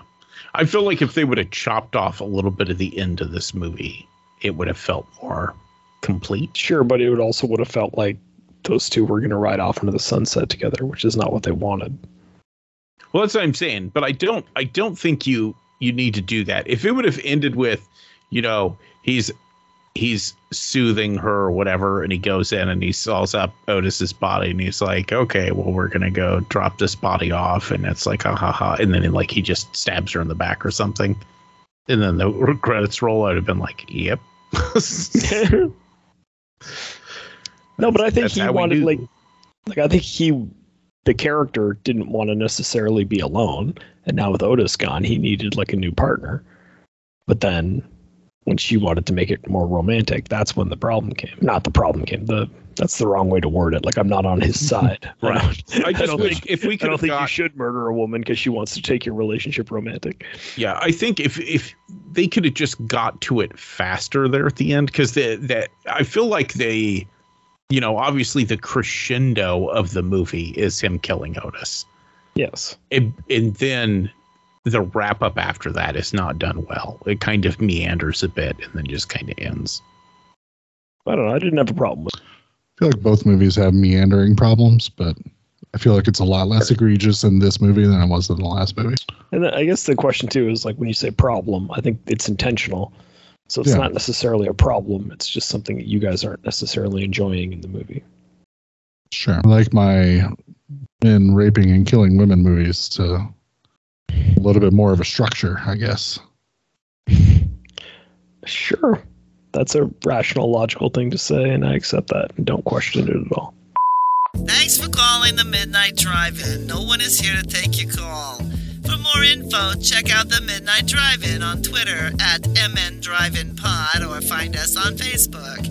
I feel like if they would have chopped off a little bit of the end of this movie, it would have felt more complete. Sure, but it would also would have felt like those two were going to ride off into the sunset together, which is not what they wanted. Well, that's what I'm saying. But I don't. I don't think you you need to do that. If it would have ended with, you know, he's he's soothing her or whatever, and he goes in and he saws up Otis's body, and he's like, okay, well, we're gonna go drop this body off, and it's like, ha ha ha, and then like he just stabs her in the back or something, and then the credits roll. I'd have been like, yep. no, but I think he wanted like like I think he the character didn't want to necessarily be alone, and now with Otis gone, he needed like a new partner. But then when she wanted to make it more romantic, that's when the problem came. Not the problem came. The that's the wrong way to word it. Like I'm not on his side. Right. I, I don't- I just don't think if we could I don't think you should murder a woman because she wants to take your relationship romantic. Yeah, I think if if they could have just got to it faster there at the end, because the that I feel like they, you know, obviously the crescendo of the movie is him killing Otis, Yes. and, and then the wrap up after that is not done well. It kind of meanders a bit and then just kind of ends. I don't know. I didn't have a problem with. I feel like both movies have meandering problems, but I feel like it's a lot less egregious in this movie than it was in the last movie. And I guess the question too is like when you say problem, I think it's intentional. So it's Yeah. not necessarily a problem. It's just something that you guys aren't necessarily enjoying in the movie. Sure. I like my men raping and killing women movies to a little bit more of a structure, I guess. Sure. That's a rational, logical thing to say, and I accept that and don't question it at all. Thanks for calling the Midnight Drive-In. No one is here to take your call. For more info, check out the Midnight Drive-In on Twitter at MN Drive-In Pod or find us on Facebook.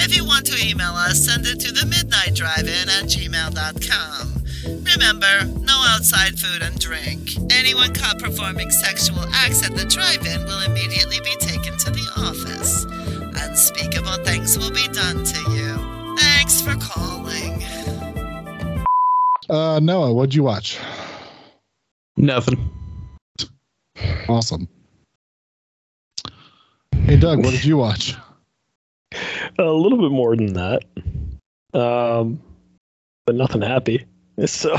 If you want to email us, send it to the Midnight Drive-In at gmail.com. Remember, no outside food and drink. Anyone caught performing sexual acts at the drive-in will immediately be taken to the office. Unspeakable things will be done to you. Thanks for calling. Uh, Noah, what'd you watch? Nothing. Awesome. Hey, Doug, what did you watch? A little bit more than that. Um, but nothing happy. So,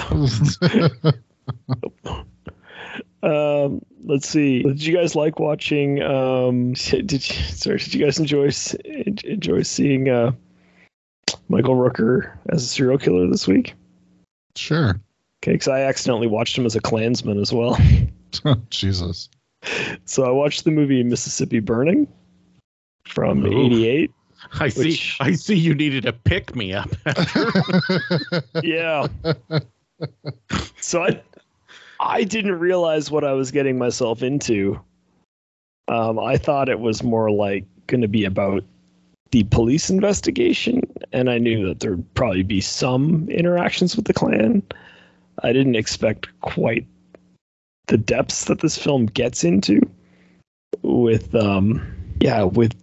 um, let's see. Did you guys like watching? Um, did you, sorry? Did you guys enjoy enjoy seeing uh, Michael Rooker as a serial killer this week? sure. Okay, because I accidentally watched him as a Klansman as well. Jesus. So I watched the movie Mississippi Burning from '88. I see. Which- I see. You needed a pick me up. Yeah. so I I didn't realize what I was getting myself into. Um, I thought it was more like going to be about the police investigation, and I knew that there'd probably be some interactions with the Klan. I didn't expect quite the depths that this film gets into with um yeah with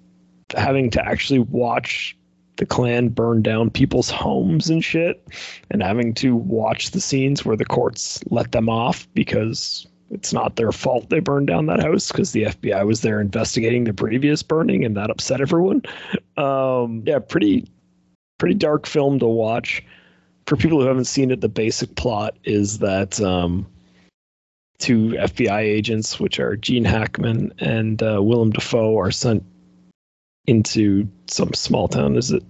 having to actually watch the Klan burn down people's homes and shit and having to watch the scenes where the courts let them off because it's not their fault they burned down that house because the FBI was there investigating the previous burning and that upset everyone. Um, yeah, pretty pretty dark film to watch. For people who haven't seen it, the basic plot is that um, two FBI agents, which are Gene Hackman and uh, Willem Dafoe, are sent into some small town. Is it?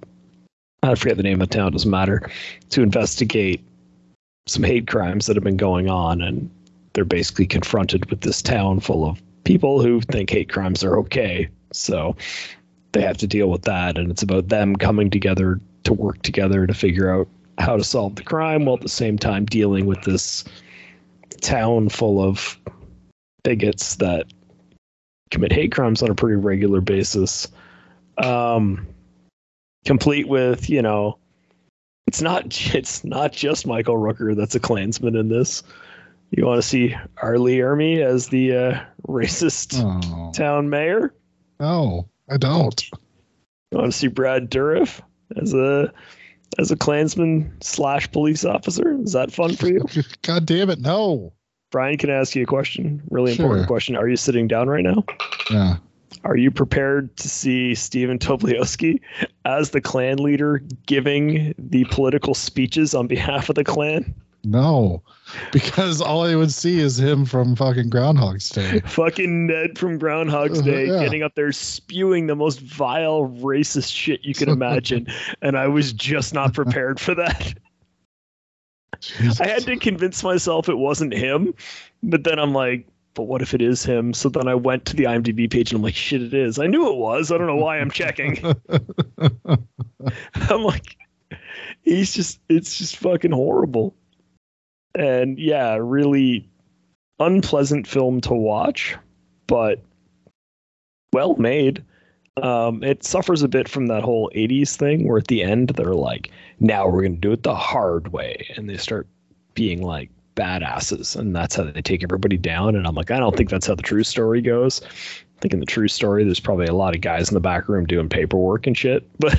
I forget the name of the town. Doesn't matter. To investigate some hate crimes that have been going on, and they're basically confronted with this town full of people who think hate crimes are okay. So they have to deal with that, and it's about them coming together to work together to figure out how to solve the crime while at the same time dealing with this town full of bigots that commit hate crimes on a pretty regular basis. Um, complete with you know, it's not it's not just Michael Rooker that's a Klansman in this. You want to see R. Lee Ermey as the uh, racist Oh, town mayor? no, I don't. You want to see Brad Dourif as a as a Klansman slash police officer? Is that fun for you? God damn it, no. Brian, can I ask you a question? Really Sure. important question. Are you sitting down right now? Yeah. Are you prepared to see Stephen Tobolowsky as the Klan leader giving the political speeches on behalf of the Klan? No. Because all I would see is him from fucking Groundhog's Day. Fucking Ned from Groundhog's Uh, Day yeah. getting up there spewing the most vile racist shit you can imagine. and I was just not prepared for that. Jesus. I had to convince myself it wasn't him, but then I'm like, but what if it is him? So then I went to the IMDb page and I'm like, shit, it is. I knew it was. I don't know why I'm checking. I'm like, he's just, it's just fucking horrible. And yeah, really unpleasant film to watch, but well made. Um, it suffers a bit from that whole 80s thing where at the end they're like, now we're going to do it the hard way. And they start being like badasses. And that's how they take everybody down. And I'm like, I don't think that's how the true story goes. I think in the true story, there's probably a lot of guys in the back room doing paperwork and shit. But,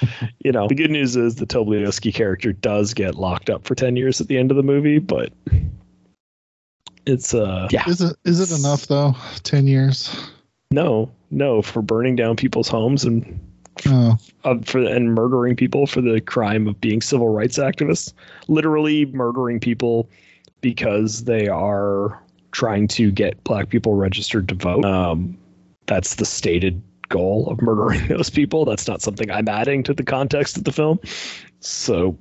you know, the good news is the Tobolowsky character does get locked up for 10 years at the end of the movie. But it's, uh, yeah. Is it is it enough though? Ten years? No, no, for burning down people's homes and Oh, uh, for and murdering people for the crime of being civil rights activists, literally murdering people because they are trying to get black people registered to vote. Um, that's the stated goal of murdering those people. That's not something I'm adding to the context of the film. So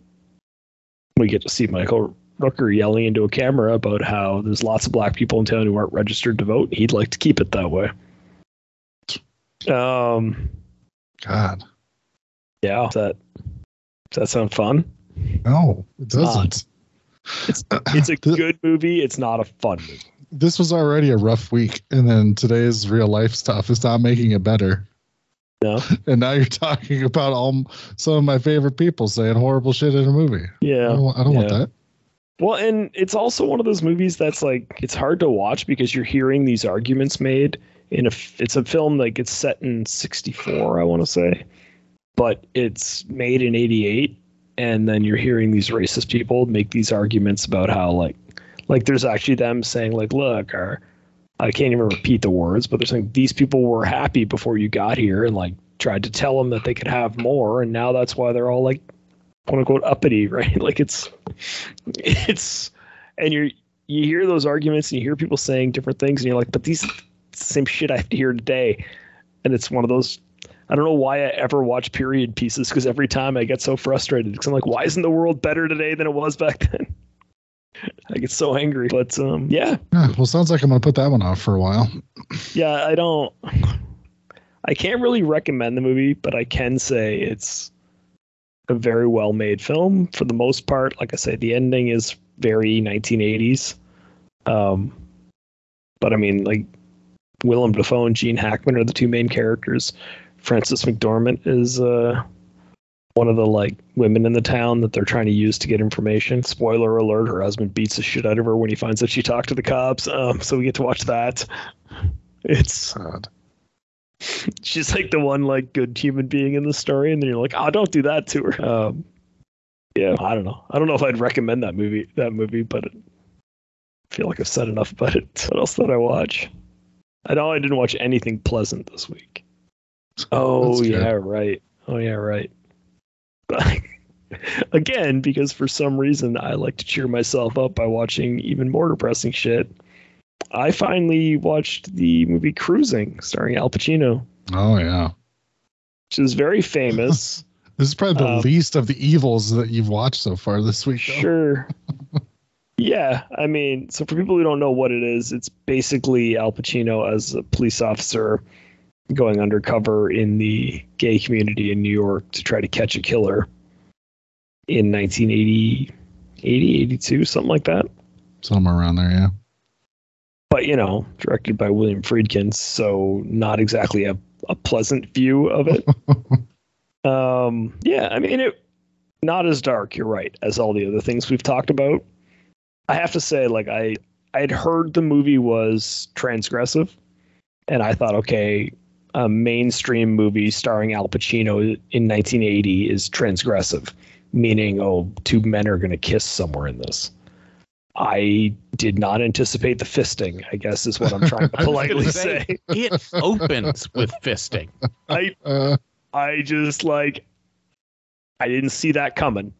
we get to see Michael Rooker yelling into a camera about how there's lots of black people in town who aren't registered to vote. He'd like to keep it that way. Um, God. yeah, does that does that sound fun? No, it doesn't. It's uh, it's a good movie. It's not a fun movie. This was already a rough week, and then today's real life stuff is not making it better. No. And now you're talking about all some of my favorite people saying horrible shit in a movie. I Yeah. don't, I don't want that. Well, and it's also one of those movies that's like it's hard to watch because you're hearing these arguments made in a It's a film like it's set in '64, I want to say, but it's made in '88, and then you're hearing these racist people make these arguments about how like, like there's actually them saying like, look, our I can't even repeat the words, but they're saying these people were happy before you got here and like tried to tell them that they could have more, and now that's why they're all like quote unquote uppity, right? Like it's it's and you're you hear those arguments and you hear people saying different things and you're like, but these same shit I have to hear today. And it's one of those I don't know why I ever watch period pieces because every time I get so frustrated because I'm like, why isn't the world better today than it was back then? I get so angry. But um, yeah, Yeah, well, sounds like I'm gonna put that one off for a while. yeah, I don't. I can't really recommend the movie, but I can say it's a very well made film for the most part. Like I say, the ending is very 1980s. Um, but I mean, like Willem Dafoe and Gene Hackman are the two main characters. Frances McDormand is uh, one of the like women in the town that they're trying to use to get information. Spoiler alert: her husband beats the shit out of her when he finds out she talked to the cops. Um, so we get to watch that. It's Sad. she's like the one like good human being in the story, and then you're like, oh, don't do that to her. Um, yeah, I don't know. I don't know if I'd recommend that movie. That movie, but I feel like I've said enough about it. What else did I watch? I know I didn't watch anything pleasant this week. Oh That's good. yeah, right. Oh yeah, right. Again, because for some reason I like to cheer myself up by watching even more depressing shit. I finally watched the movie Cruising, starring Al Pacino, Oh yeah. which is very famous. This is probably the Um, least of the evils that you've watched so far this week. though. Sure. yeah, I mean, so for people who don't know what it is, it's basically Al Pacino as a police officer going undercover in the gay community in New York to try to catch a killer in 1980, 80, 82, something like that. Somewhere around there, yeah. But, you know, directed by William Friedkin, so not exactly a, a pleasant view of it. um, yeah, I mean, it not as dark, you're right, as all the other things we've talked about. I have to say, like, I I'd heard the movie was transgressive, and I thought, okay, a mainstream movie starring Al Pacino in 1980 is transgressive, meaning, oh, two men are going to kiss somewhere in this. I did not anticipate the fisting, I guess is what I'm trying to I was gonna politely say, say. it opens with fisting. I I just like I didn't see that coming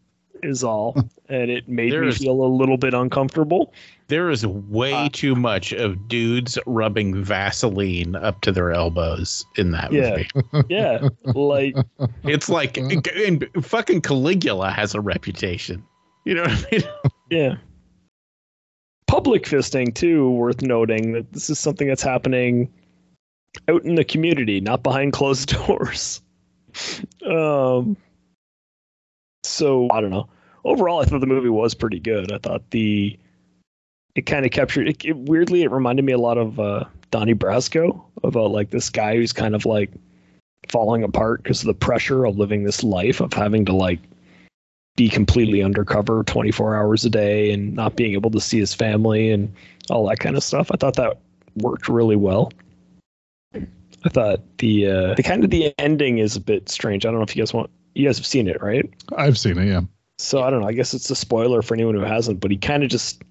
is all. And it made There me is- feel a little bit uncomfortable. There is way Uh, too much of dudes rubbing Vaseline up to their elbows in that Yeah. movie. Yeah. like It's like and fucking Caligula has a reputation. You know what I mean? yeah. Public fisting too, worth noting that this is something that's happening out in the community, not behind closed doors. um so I don't know. Overall I thought the movie was pretty good. I thought the it kind of captured it, it weirdly it reminded me a lot of uh Donnie Brasco about like this guy who's kind of like falling apart because of the pressure of living this life of having to like be completely undercover 24 hours a day and not being able to see his family and all that kind of stuff. I thought that worked really well. I thought the uh, the kind of the ending is a bit strange. I don't know if you guys want you guys have seen it, right? I've seen it, yeah. So I don't know. I guess it's a spoiler for anyone who hasn't, but he kind of just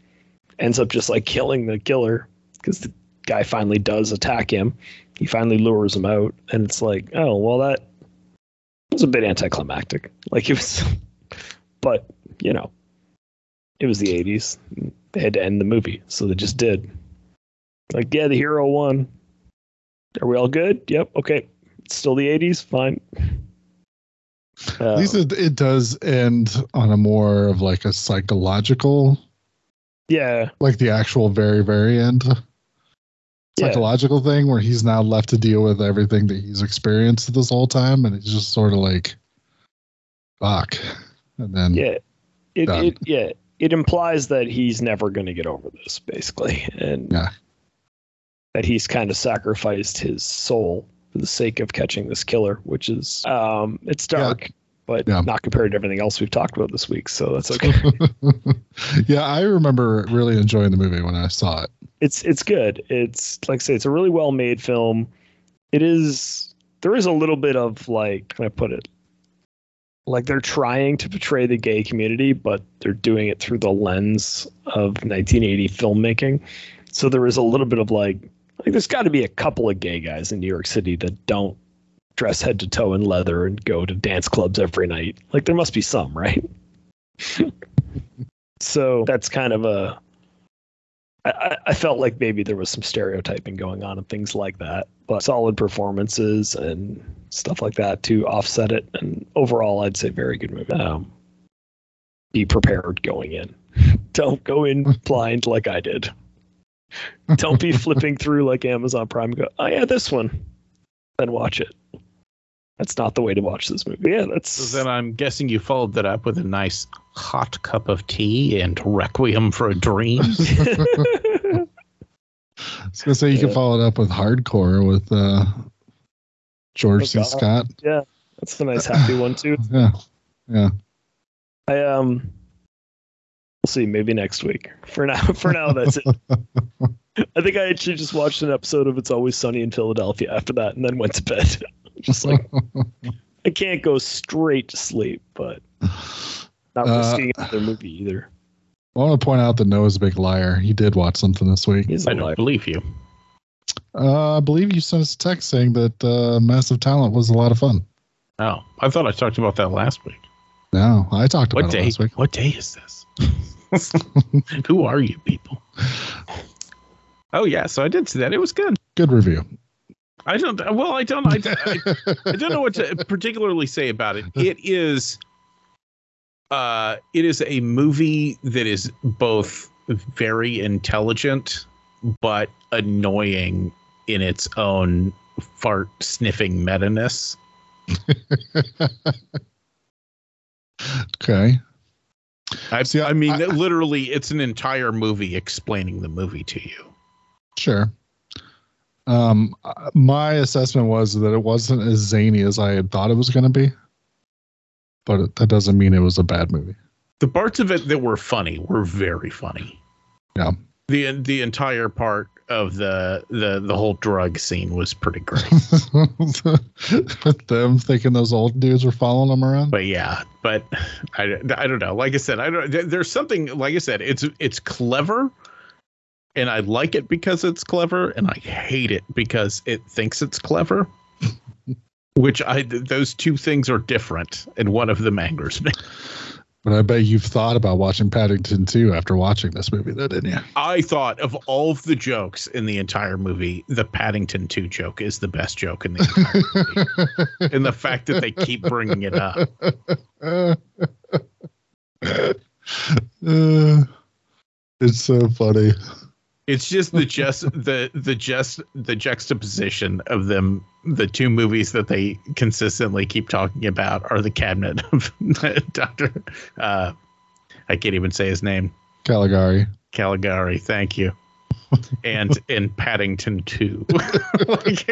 ends up just like killing the killer because the guy finally does attack him. He finally lures him out, and it's like, oh well, that was a bit anticlimactic. Like it was, but you know, it was the '80s. They had to end the movie, so they just did. Like, yeah, the hero won. Are we all good? Yep. Okay. It's still the '80s. Fine. At least it, it does end on a more of like a psychological, yeah. like the actual very, very end Yeah. psychological thing where he's now left to deal with everything that he's experienced this whole time. And it's just sort of like, fuck. And then, yeah it, Done. it yeah it implies that he's never going to get over this basically and Yeah. that he's kind of sacrificed his soul for the sake of catching this killer which is um it's Yeah. dark but Yeah. not compared to everything else we've talked about this week so that's okay yeah, I remember really enjoying the movie when I saw it. it's it's good it's like i say it's a really well made film it is there is a little bit of like can i put it like they're trying to portray the gay community but they're doing it through the lens of 1980 filmmaking so there is a little bit of like like there's got to be a couple of gay guys in new york city that don't dress head to toe in leather and go to dance clubs every night. Like there must be some, right? so that's kind of a. I, I felt like maybe there was some stereotyping going on and things like that, but solid performances and stuff like that to offset it. And overall, I'd say very good movie. Um, be prepared going in. Don't go in blind like I did. Don't be flipping through like Amazon Prime. Go, oh yeah, this one. Then watch it. That's not the way to watch this movie. Yeah, that's. So then I'm guessing you followed that up with a nice hot cup of tea and Requiem for a Dream. I was gonna say you can follow it up with hardcore with uh, George Oh, C. God. Scott. yeah, that's a nice happy one too. Yeah, yeah. I um. We'll see. Maybe next week. For now, for now, that's it. I think I actually just watched an episode of It's Always Sunny in Philadelphia after that, and then went to bed. just like I can't go straight to sleep, but not Uh, risking another movie either. I want to point out that Noah's a big liar. He did watch something this week. He's a I don't liar. believe you. Uh, I believe you sent us a text saying that uh, Massive Talent was a lot of fun. Oh, I thought I talked about that last week. No, I talked about What it last week. What day is this? Who are you people? Oh yeah, so I did see that. It was good. Good review. I don't. Well, I don't. I, I, I don't know what to particularly say about it. It is. Uh, it is a movie that is both very intelligent but annoying in its own fart sniffing meta-ness. okay. I, See, I- I mean, I- literally, it's an entire movie explaining the movie to you. Sure. Um, uh, my assessment was that it wasn't as zany as I had thought it was going to be, but that doesn't mean it was a bad movie. The parts of it that were funny were very funny. Yeah. The the entire part of the the the whole drug scene was pretty great. Them thinking those old dudes were following them around. but yeah, but I, I don't know. Like I said, I don't. There's something. Like I said, it's it's clever, and I like it because it's clever, and I hate it because it thinks it's clever. Which I those two things are different, and one of them angers me. But I bet you've thought about watching Paddington 2 after watching this movie, though, didn't you? I thought of all of the jokes in the entire movie, the Paddington 2 joke is the best joke in the entire movie. and the fact that they keep bringing it up. Uh, it's so funny. It's just the just the the just the juxtaposition of them the two movies that they consistently keep talking about are the cabinet of Dr. Uh, I can't even say his name. Caligari. Caligari, thank you. And in Paddington 2. Like-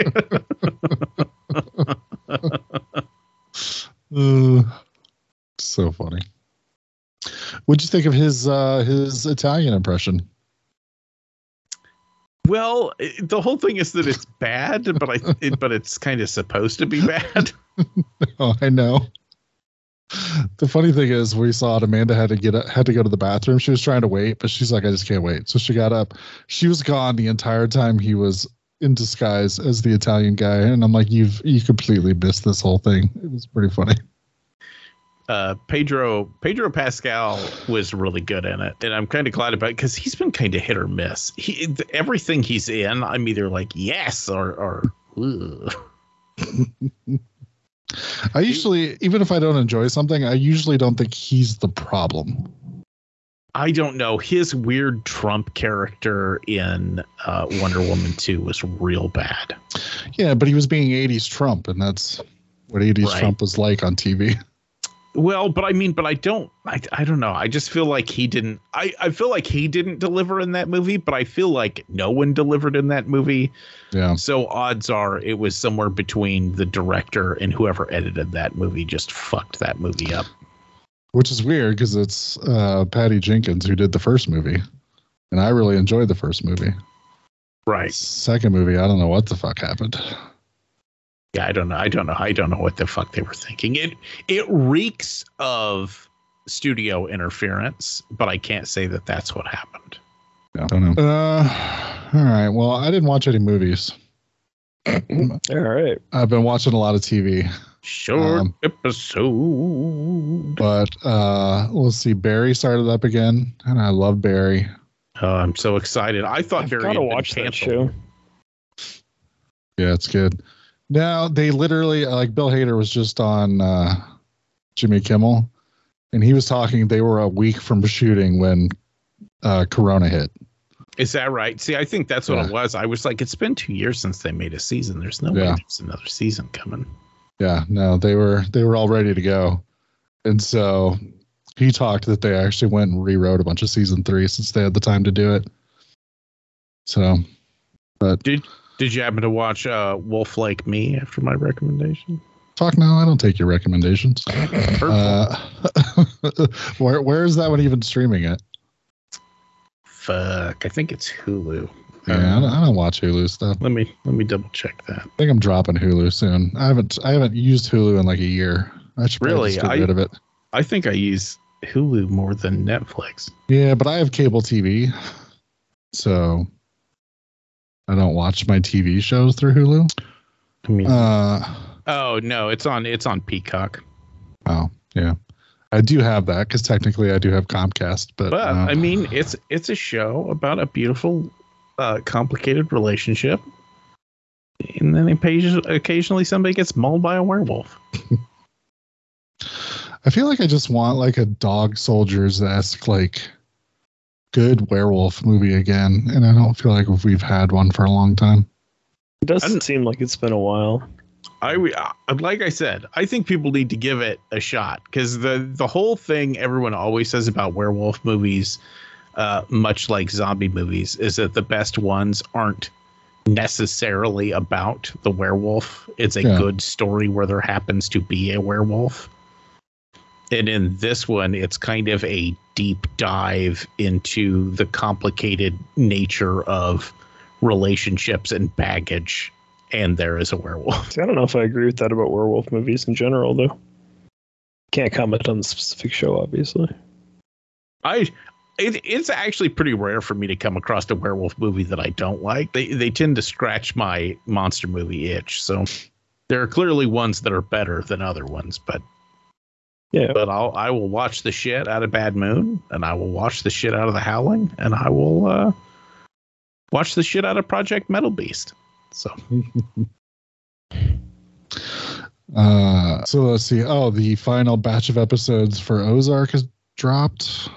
Uh, so funny. What'd you think of his uh his Italian impression? Well, it- the whole thing is that it's bad, but I it, but it's kind of supposed to be bad. Oh, I know. The funny thing is, we saw it. Amanda had to get up, had to go to the bathroom. She was trying to wait, but she's like, "I just can't wait." So she got up. She was gone the entire time he was in disguise as the Italian guy, and I'm like, "You've you completely missed this whole thing." It was pretty funny. Uh, Pedro Pedro Pascal was really good in it, and I'm kind of glad about it because he's been kind of hit or miss. He th- everything he's in, I'm either like yes or or. I usually, even if I don't enjoy something, I usually don't think he's the problem. I don't know. His weird Trump character in uh, Wonder Woman 2 was real bad. Yeah, but he was being 80s Trump, and that's what 80s Right. Trump was like on TV. Well, but I mean, but I don't, I, I don't know. I just feel like he didn't, I, I feel like he didn't deliver in that movie, but I feel like no one delivered in that movie. Yeah. So odds are it was somewhere between the director and whoever edited that movie just fucked that movie up. Which is weird because it's uh, Patty Jenkins who did the first movie. And I really enjoyed the first movie. Right. Second movie, I don't know what the fuck happened. Yeah, I don't know. I don't know. I don't know what the fuck they were thinking. It it reeks of studio interference, but I can't say that that's what happened. I don't know. Uh, all right. Well, I didn't watch any movies. All right. I've been watching a lot of TV, Short Um, episode. but uh, let's see. Barry started up again, and I love Barry. Oh, I'm so excited. I thought I've Barry gotta had been watch that show. Yeah, it's good. Now they literally like Bill Hader was just on uh, Jimmy Kimmel, and he was talking. They were a week from shooting when uh, Corona hit. Is that right? See, I think that's what Yeah. it was. I was like, it's been two years since they made a season. There's no way there's another season coming. Yeah, no, they were they were all ready to go, and so he talked that they actually went and rewrote a bunch of season three since they had the time to do it. So, but Did you happen to watch uh, Wolf Like Me after my recommendation? talk now. I don't take your recommendations. Uh, where where is that one even streaming at? Fuck, I think it's Hulu. Yeah, I, Uh, don't, I don't watch Hulu stuff. let me let me double check that. I think I'm dropping Hulu soon. I haven't I haven't used Hulu in like a year. I should Really? get I- rid of it. I think I use Hulu more than Netflix. Yeah, but I have cable TV, so I don't watch my TV shows through Hulu. I mean, Uh, oh no, it's on it's on Peacock. oh yeah, I do have that because technically I do have Comcast, but, But uh, I mean, it's it's a show about a beautiful, uh, complicated relationship, and then occasionally somebody gets mauled by a werewolf. I feel like I just want like a dog soldiers esque like good werewolf movie again, and I don't feel like we've had one for a long time. It doesn't seem like it's been a while. I uh, like I said, I think people need to give it a shot because the the whole thing everyone always says about werewolf movies, uh, much like zombie movies, is that the best ones aren't necessarily about the werewolf. It's a Yeah. good story where there happens to be a werewolf. And in this one, it's kind of a deep dive into the complicated nature of relationships and baggage. And there is a werewolf. See, I don't know if I agree with that about werewolf movies in general, though. Can't comment on the specific show, obviously. I it, it's actually pretty rare for me to come across a werewolf movie that I don't like. They they tend to scratch my monster movie itch. So there are clearly ones that are better than other ones, but Yeah. but I'll I will watch the shit out of Bad Moon and I will watch the shit out of The Howling and I will uh watch the shit out of Project Metal Beast. So Uh, so let's see. Oh, the final batch of episodes for Ozark has dropped.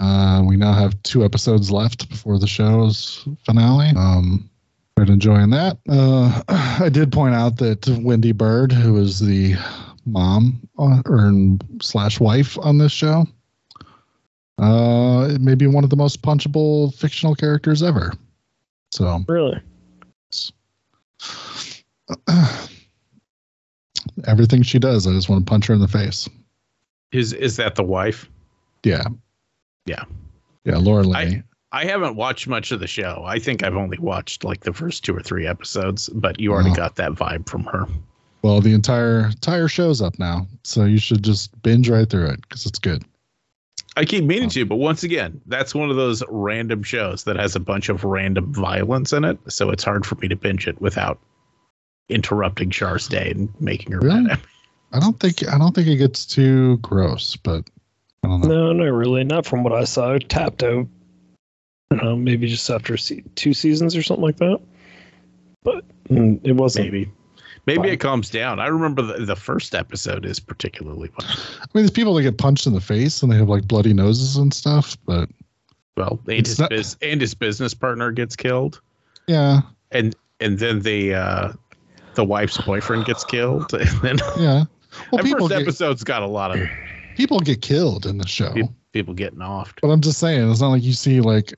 Uh, we now have two episodes left before the show's finale. Um, been enjoying that. Uh, I did point out that Wendy Byrde, who is the mom uh, or slash wife on this show, uh, it may be one of the most punchable fictional characters ever. So Really? everything she does, I just want to punch her in the face. is is that the wife? Yeah. Yeah. Yeah, Laura I- I haven't watched much of the show. I think I've only watched like the first two or three episodes, but you already Oh. got that vibe from her. Well, the entire entire show's up now, so you should just binge right through it because it's good. I keep meaning to, but once again, that's one of those random shows that has a bunch of random violence in it, so it's hard for me to binge it without interrupting Char's day and making her Really? mad. I don't think I don't think it gets too gross, but I don't know. No, not really. Not from what I saw. It tapped out. I don't know, maybe just after two seasons or something like that. But mm, it wasn't. Maybe. Maybe it calms down. I remember the, the first episode is particularly fun. I mean, there's people that get punched in the face and they have like bloody noses and stuff, but Well, and his, not- bus- and his business partner gets killed, yeah, and and then the uh, the wife's boyfriend gets killed, and then yeah. Well, that first get, episode's got a lot of people get killed in the show, pe- people getting off. but I'm just saying it's not like you see like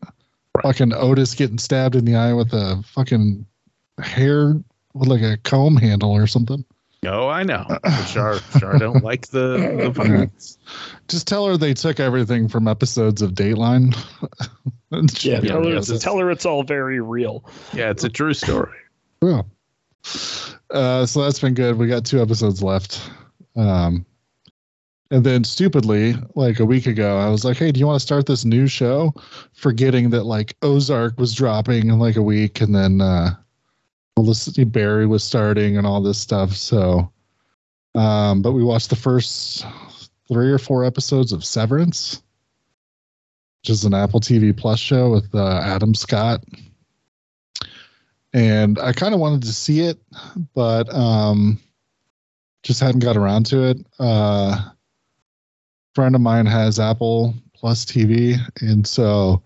fucking Otis getting stabbed in the eye with a fucking hair with like a comb handle or something. Oh, I know. But Char, Char don't like the, the violence. Just tell her they took everything from episodes of Dateline. And Yeah, tell, her, it's, tell her it's all very real. Yeah, it's a true story. Yeah. Uh, so that's been good. We got two episodes left. Um, and then stupidly, like a week ago, I was like, "Hey, do you want to start this new show?" Forgetting that like Ozark was dropping in like a week, and then uh, all this Barry was starting and all this stuff. So, um, but we watched the first three or four episodes of Severance, which is an Apple TV Plus show with uh, Adam Scott. And I kind of wanted to see it, but um, just hadn't got around to it. Uh, friend of mine has Apple Plus TV, and so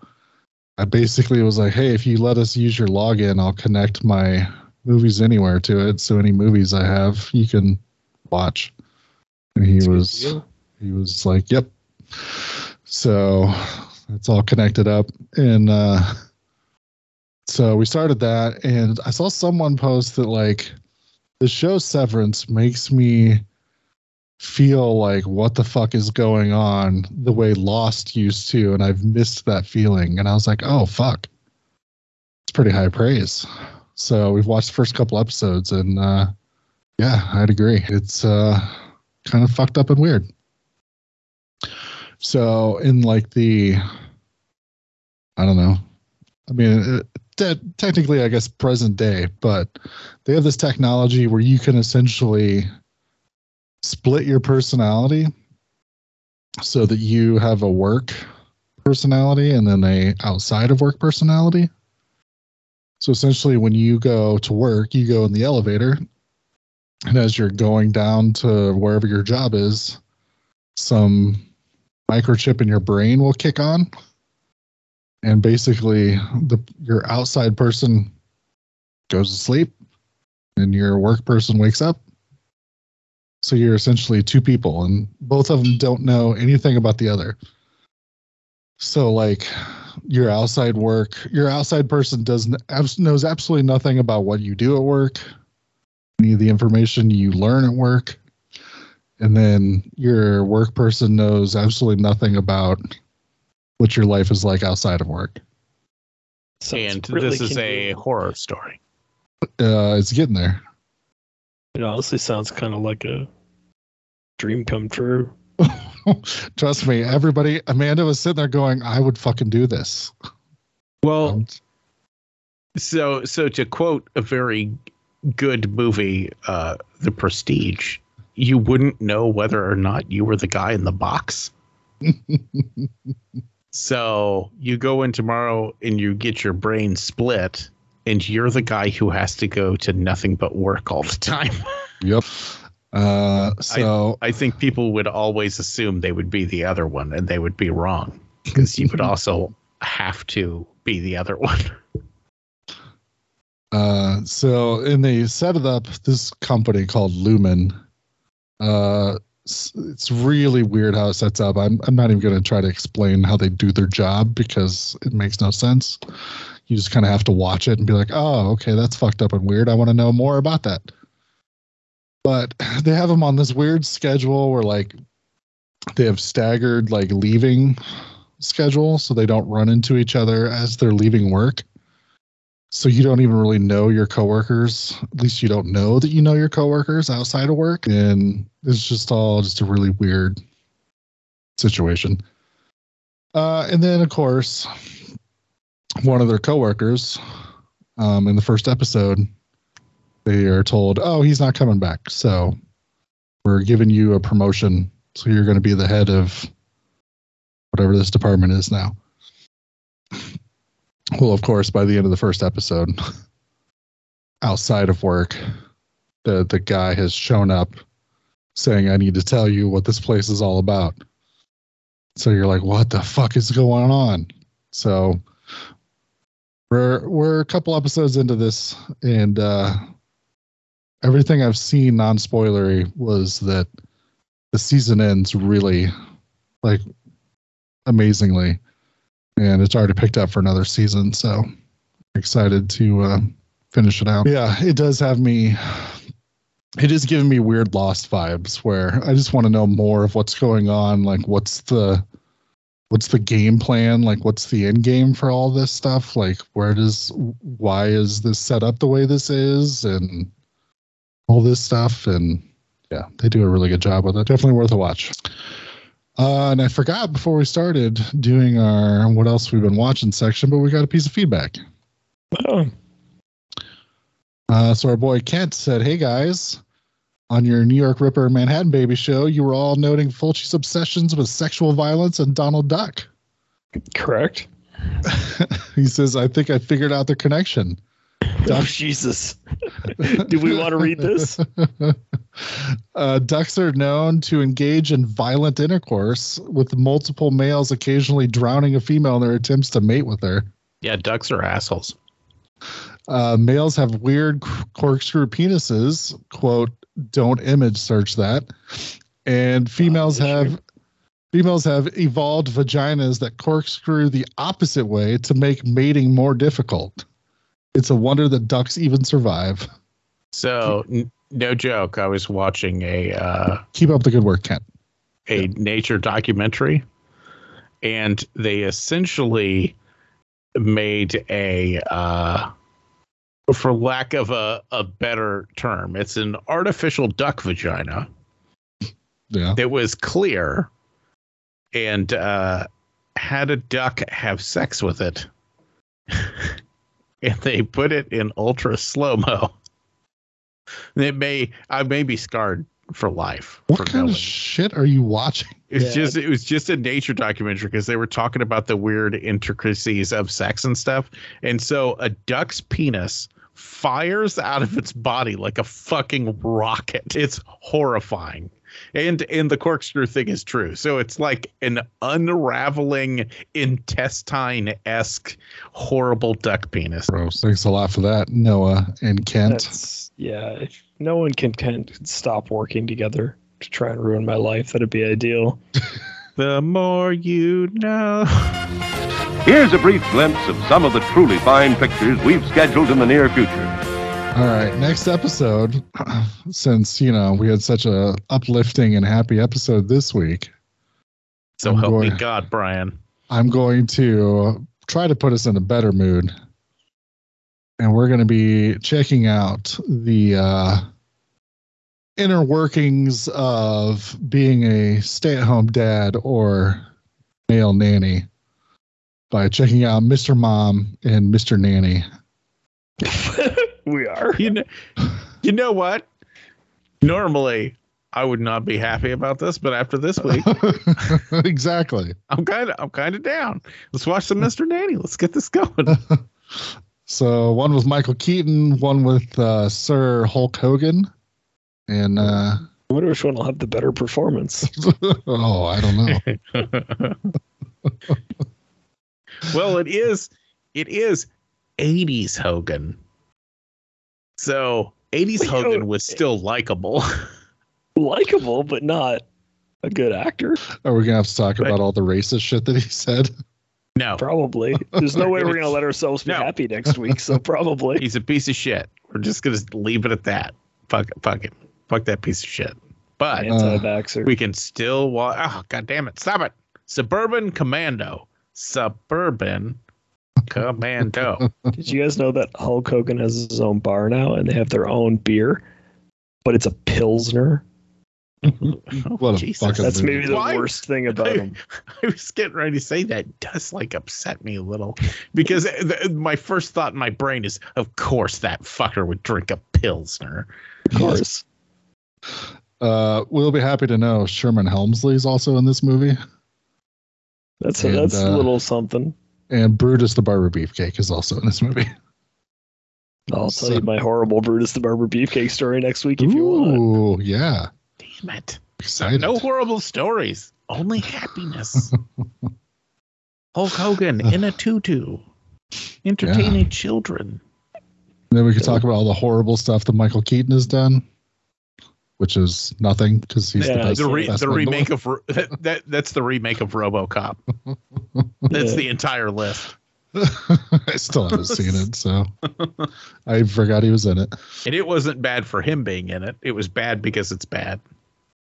I basically was like, "Hey, if you let us use your login, I'll connect my movies anywhere to it. So any movies I have, you can watch." And he was he was like, "Yep." So it's all connected up, and uh, so we started that, and I saw someone post that like the show Severance makes me feel like what the fuck is going on the way Lost used to, and I've missed that feeling. And I was like, oh fuck, it's pretty high praise. So we've watched the first couple episodes, and uh, yeah, I'd agree. It's uh, kind of fucked up and weird. So in like the, I don't know. I mean, te- technically, I guess present day, but they have this technology where you can essentially split your personality so that you have a work personality and then a outside of work personality. So essentially, when you go to work, you go in the elevator, and as you're going down to wherever your job is, some microchip in your brain will kick on, and basically, the your outside person goes to sleep, and your work person wakes up. So you're essentially two people, and both of them don't know anything about the other. So like your outside work, your outside person doesn't knows absolutely nothing about what you do at work, any of the information you learn at work, and then your work person knows absolutely nothing about what your life is like outside of work. Sounds and really this is a horror story. Uh, it's getting there. It honestly sounds kind of like a dream come true. Trust me, everybody. Amanda was sitting there going, "I would fucking do this." Well, Um, so so to quote a very good movie, uh, The Prestige, you wouldn't know whether or not you were the guy in the box. so you go in tomorrow and you get your brain split, and you're the guy who has to go to nothing but work all the time. Yep. Uh, so I think people would always assume they would be the other one, and they would be wrong because you would also have to be the other one. Uh, so and they set it up this company called Lumon. Uh, s- it's really weird how it sets up. I'm I'm not even going to try to explain how they do their job because it makes no sense. You just kind of have to watch it and be like, oh, okay, that's fucked up and weird. I want to know more about that. But they have them on this weird schedule where like they have staggered like leaving schedule so they don't run into each other as they're leaving work. So you don't even really know your coworkers at least you don't know that you know your coworkers outside of work and it's just all just a really weird situation. Uh, and then of course one of their coworkers um, in the first episode they are told oh he's not coming back so we're giving you a promotion so you're going to be the head of whatever this department is now well, of course, by the end of the first episode, outside of work, the the guy has shown up saying, "I need to tell you what this place is all about." So you're like, "What the fuck is going on?" So we're we're a couple episodes into this, and uh, everything I've seen non-spoilery was that the season ends really like amazingly and it's already picked up for another season. So excited to uh, finish it out. Yeah, it does have me. It is giving me weird Lost vibes where I just want to know more of what's going on. Like, what's the what's the game plan? Like, what's the end game for all this stuff? Like, where does why is this set up the way this is, and all this stuff? And yeah, they do a really good job with it. Definitely worth a watch. Uh, and I forgot before we started doing our what else we've been watching section, but we got a piece of feedback. Oh, Uh, so our boy Kent said, "Hey guys, on your New York Ripper Manhattan Baby show, you were all noting Fulci's obsessions with sexual violence and Donald Duck." Correct. he says, "I think I figured out the connection." Oh, Jesus. Do we want to read this? uh, ducks are known to engage in violent intercourse with multiple males occasionally drowning a female in their attempts to mate with her. Yeah, ducks are assholes. Uh, males have weird corkscrew penises. Quote, don't image search that. And females Oh, have females have evolved vaginas that corkscrew the opposite way to make mating more difficult. It's a wonder that ducks even survive. So, n- no joke. I was watching a uh, Keep up the good work, Kent. a nature documentary, and they essentially made a, uh, for lack of a, a better term, it's an artificial duck vagina Yeah. that was clear and uh, had a duck have sex with it. and they put it in ultra slow mo. It may I may be scarred for life. What for kind knowing. of shit are you watching? It's Yeah. just it was just a nature documentary because they were talking about the weird intricacies of sex and stuff. And so a duck's penis fires out of its body like a fucking rocket. It's horrifying. And and the corkscrew thing is true. So it's like an unraveling intestine esque horrible duck penis. Gross. Thanks a lot for that, Noah and Kent. That's, yeah. If no one can, can stop working together to try and ruin my life, that'd be ideal. The more you know. Here's a brief glimpse of some of the truly fine pictures we've scheduled in the near future. All right, next episode. Since you know we had such a uplifting and happy episode this week, So I'm help me God, Brian. I'm going to try to put us in a better mood, and we're going to be checking out the uh, inner workings of being a stay-at-home dad or male nanny by checking out Mr. Mom and Mr. Nanny. we are. you know, you know what? Normally, I would not be happy about this, but after this week, exactly. I'm kind of I'm kind of down. Let's watch some Mr. Nanny. Let's get this going. So one with Michael Keaton, one with uh, Sir Hulk Hogan, and uh, I wonder which one will have the better performance. oh, I don't know. well, it is it is 80s Hogan. So 80s Wait, Hogan was still likable. Likable, but not a good actor. Are we gonna have to talk But- about all the racist shit that he said? no, Probably. There's no way we're gonna let ourselves be No. happy next week. So probably. he's a piece of shit. We're just gonna leave it at that. Fuck it, fuck it, fuck that piece of shit. But Anti-vaxxer. we can still watch. Oh, god damn it! Stop it! Suburban Commando. Suburban Commando. Did you guys know that Hulk Hogan has his own bar now and they have their own beer, but it's a pilsner? What a Jesus. fucking That's maybe the Why? worst thing about him. I was getting ready to say that does like upset me a little because the, my first thought in my brain is, of course, that fucker would drink a pilsner. Of course. Uh, we'll be happy to know Sherman Hemsley is also in this movie, That's And, that's a uh, little something. And Brutus the Barber Beefcake is also in this movie. I'll tell so- you my horrible Brutus the Barber beefcake story next week if you want. Ooh, yeah, Damn it! excited. No horrible stories, only happiness. Hulk Hogan in a tutu, entertaining children. Then we could talk about all the horrible stuff that Michael Keaton has done, which is nothing because he's Yeah, the best. The, re- best the remake of that, that that's the remake of RoboCop. That's Yeah. the entire list. I still haven't seen it, so I forgot he was in it. And it wasn't bad for him being in it. It was bad because it's bad.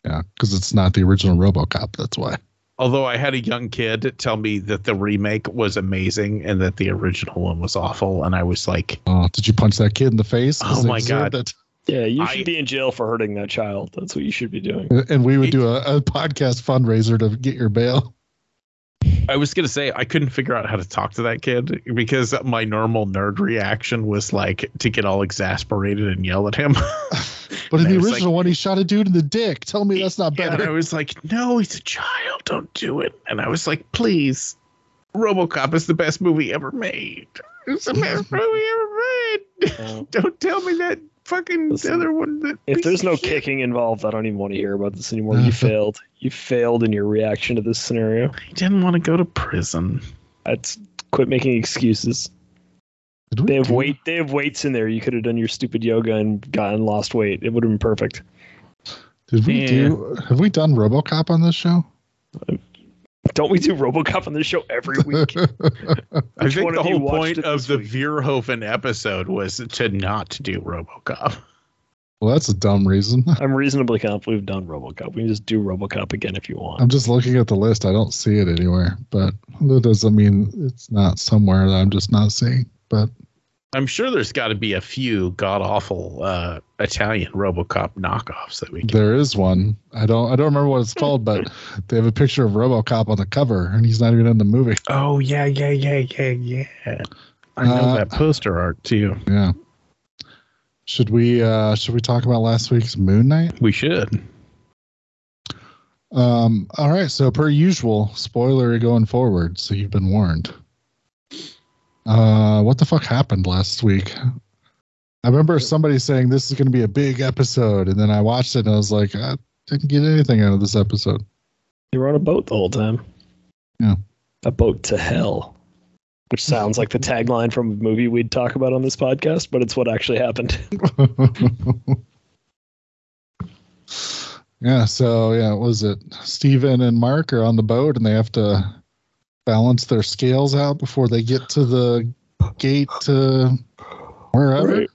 Yeah, because it's not the original RoboCop. That's why. Although I had a young kid tell me that the remake was amazing and that the original one was awful, and I was like, Oh, did you punch that kid in the face?" Oh my God. it. Yeah, you I- should be in jail for hurting that child. That's what you should be doing. And we would do a, a podcast fundraiser to get your bail. I was gonna say I couldn't figure out how to talk to that kid because my normal nerd reaction was like to get all exasperated and yell at him. But in the I was original one, he shot a dude in the dick. Tell me that's not And I was like, no, he's a child. Don't do it. And I was like, please, RoboCop is the best movie ever made. It's the best movie ever made. Uh, Don't tell me that fucking Listen, other one. That if there's no shit. kicking involved, I don't even want to hear about this anymore. You failed. You failed in your reaction to this scenario. he didn't want to go to prison. That's quit making excuses. They have do- weight. They have weights in there. You could have done your stupid yoga and gotten lost weight. It would have been perfect. Did we Yeah. do? Have we done RoboCop on this show? Don't we do RoboCop on this show every week? I Which think the whole point of the week? Verhoeven episode was to not do RoboCop. well, that's a dumb reason. I'm reasonably confident we've done RoboCop. We can just do RoboCop again if you want. I'm just looking at the list. I don't see it anywhere, but that doesn't mean it's not somewhere that I'm just not seeing. But I'm sure there's got to be a few god awful uh, Italian RoboCop knockoffs that we can. there is one. I don't. I don't remember what it's called, but they have a picture of RoboCop on the cover, and he's not even in the movie. Oh yeah, yeah, yeah, yeah, yeah. I know Uh, that poster art too. Yeah. Should we? uh Should we talk about last week's Moon Knight? We should. Um. All right. So per usual, spoiler going forward. So you've been warned. Uh, what the fuck happened last week? I remember somebody saying this is going to be a big episode, and then I watched it and I was like, I didn't get anything out of this episode. You were on a boat the whole time. Yeah. A boat to hell. Which sounds like the tagline from a movie we'd talk about on this podcast, but it's what actually happened. yeah. So yeah, what was it Steven and Mark are on the boat, and they have to balance their scales out before they get to the gate to wherever. Right.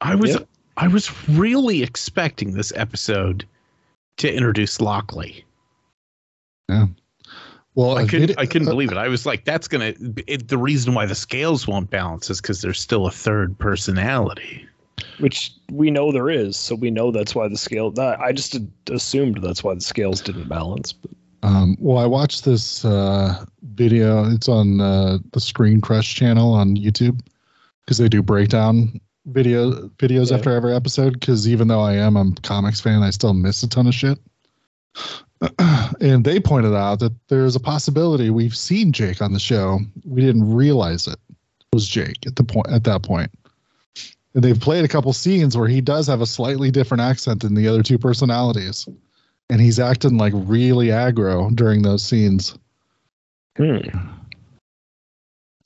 I was Yep. I was really expecting this episode to introduce Lockley. Yeah. Well, I couldn't vid- I couldn't uh, believe it. I was like, that's gonna. It, the reason why the scales won't balance is because there's still a third personality. Which we know there is, so we know that's why the scale. That, I just assumed that's why the scales didn't balance. But Um, well, I watched this uh, video. It's on uh, the Screen Crush channel on YouTube because they do breakdown video videos Yeah. after every episode. Because even though I am a comics fan, I still miss a ton of shit. and they pointed out that there's a possibility we've seen Jake on the show. We didn't realize it was Jake at the point at that point. And they've played a couple scenes where he does have a slightly different accent than the other two personalities and he's acting like really aggro during those scenes. hmm.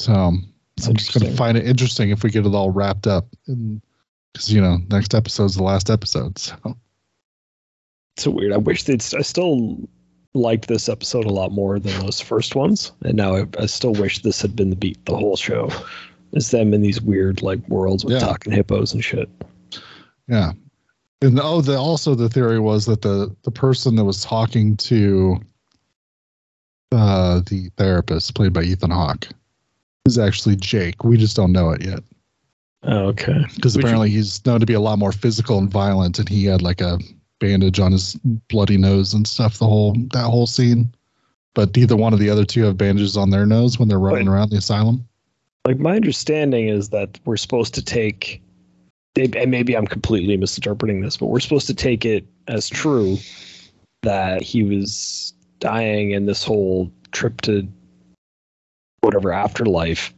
So That's I'm just going to find it interesting if we get it all wrapped up. Because, you know, next episode's the last episode. So, so weird. I wish they'd. I still liked this episode a lot more than those first ones, and now I, I still wish this had been the beat the whole show. Is them in these weird like worlds with Yeah. talking hippos and shit. yeah. And oh, the also the theory was that the the person that was talking to uh the therapist played by Ethan Hawke is actually Jake. We just don't know it yet Oh, okay. because apparently he's known to be a lot more physical and violent, and he had like a bandage on his bloody nose and stuff. The whole that whole scene. But either one of the other two have bandages on their nose when they're running Wait. around the asylum. Like my understanding is that we're supposed to take, and maybe I'm completely misinterpreting this, but we're supposed to take it as true that he was dying and this whole trip to whatever afterlife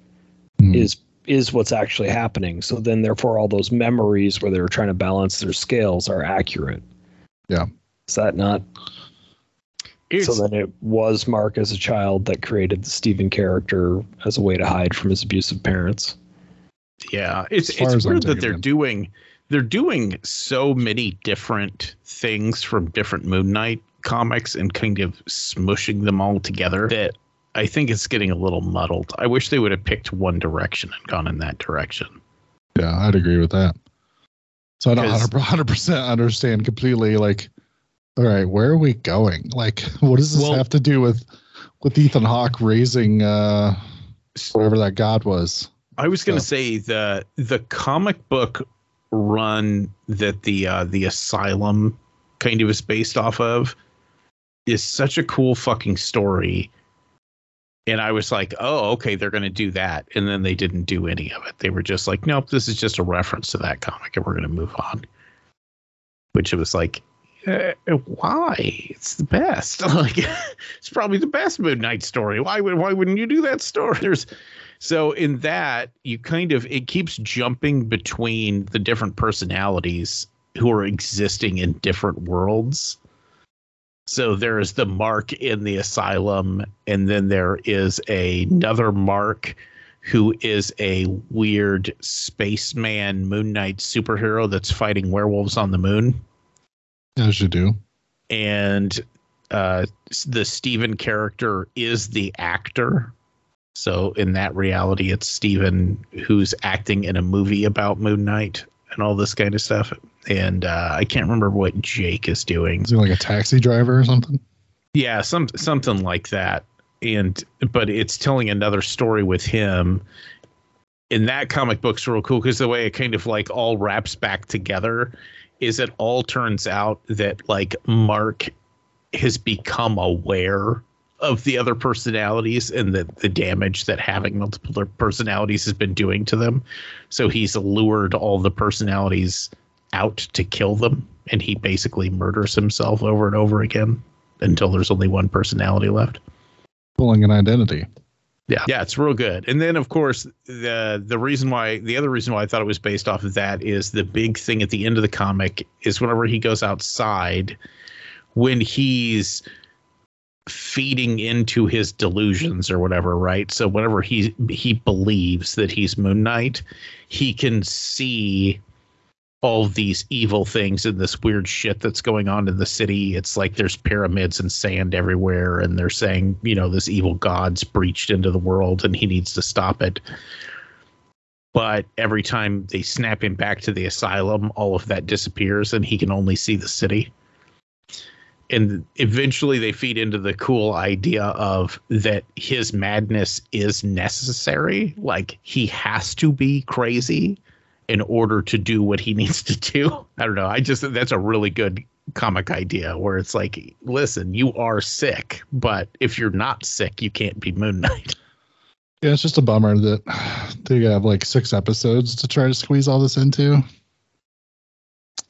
Hmm. is is what's actually happening. So then therefore all those memories where they were trying to balance their scales are accurate. Yeah. Is that not It's, so then it was Mark as a child that created the Steven character as a way to hide from his abusive parents. Yeah, it's it's weird that they're doing they're doing so many different things from different Moon Knight comics and kind of smushing them all together that I think it's getting a little muddled. I wish they would have picked one direction and gone in that direction. Yeah, I'd agree with that. So I don't 100 percent understand completely. Like, all right, where are we going? Like, what does this Well- have to do with with Ethan Hawke raising uh whatever that god was? I was going to So- say the the comic book run that the uh, the asylum kind of is based off of is such a cool fucking story And I was like, oh, okay, they're going to do that. And then they didn't do any of it. They were just like, nope, this is just a reference to that comic and we're going to move on. Which it was like, uh, why? It's the best. Like, it's probably the best Moon Knight story. Why would why wouldn't you do that story? There's so in that you kind of it keeps jumping between the different personalities who are existing in different worlds. So there is the Mark in the asylum, and then there is a, another Mark who is a weird spaceman Moon Knight superhero that's fighting werewolves on the moon. As you do. And uh, the Steven character is the actor. So in that reality, it's Steven who's acting in a movie about Moon Knight and all this kind of stuff. And uh, I can't remember what Jake is doing. Is he like a taxi driver or something? Yeah, some something like that. And but it's telling another story with him. And that comic book's real cool because the way it kind of like all wraps back together is it all turns out that like Mark has become aware of the other personalities and the, the damage that having multiple personalities has been doing to them. So he's lured all the personalities out to kill them, and he basically murders himself over and over again until there's only one personality left. Pulling an identity. Yeah, yeah, it's real good. And then, of course, the the reason why the other reason why I thought it was based off of that is the big thing at the end of the comic is whenever he goes outside, when he's feeding into his delusions or whatever, right? So whenever he he believes that he's Moon Knight, he can see all these evil things and this weird shit that's going on in the city. It's like there's pyramids and sand everywhere, and they're saying, you know, this evil god's breached into the world and he needs to stop it. But every time they snap him back to the asylum, all of that disappears and he can only see the city and eventually they feed into the cool idea of that his madness is necessary. Like he has to be crazy in order to do what he needs to do. I don't know. I just that's a really good comic idea where it's like listen you are sick but if you're not sick you can't be moon knight. Yeah it's just a bummer that they have like six episodes to try to squeeze all this into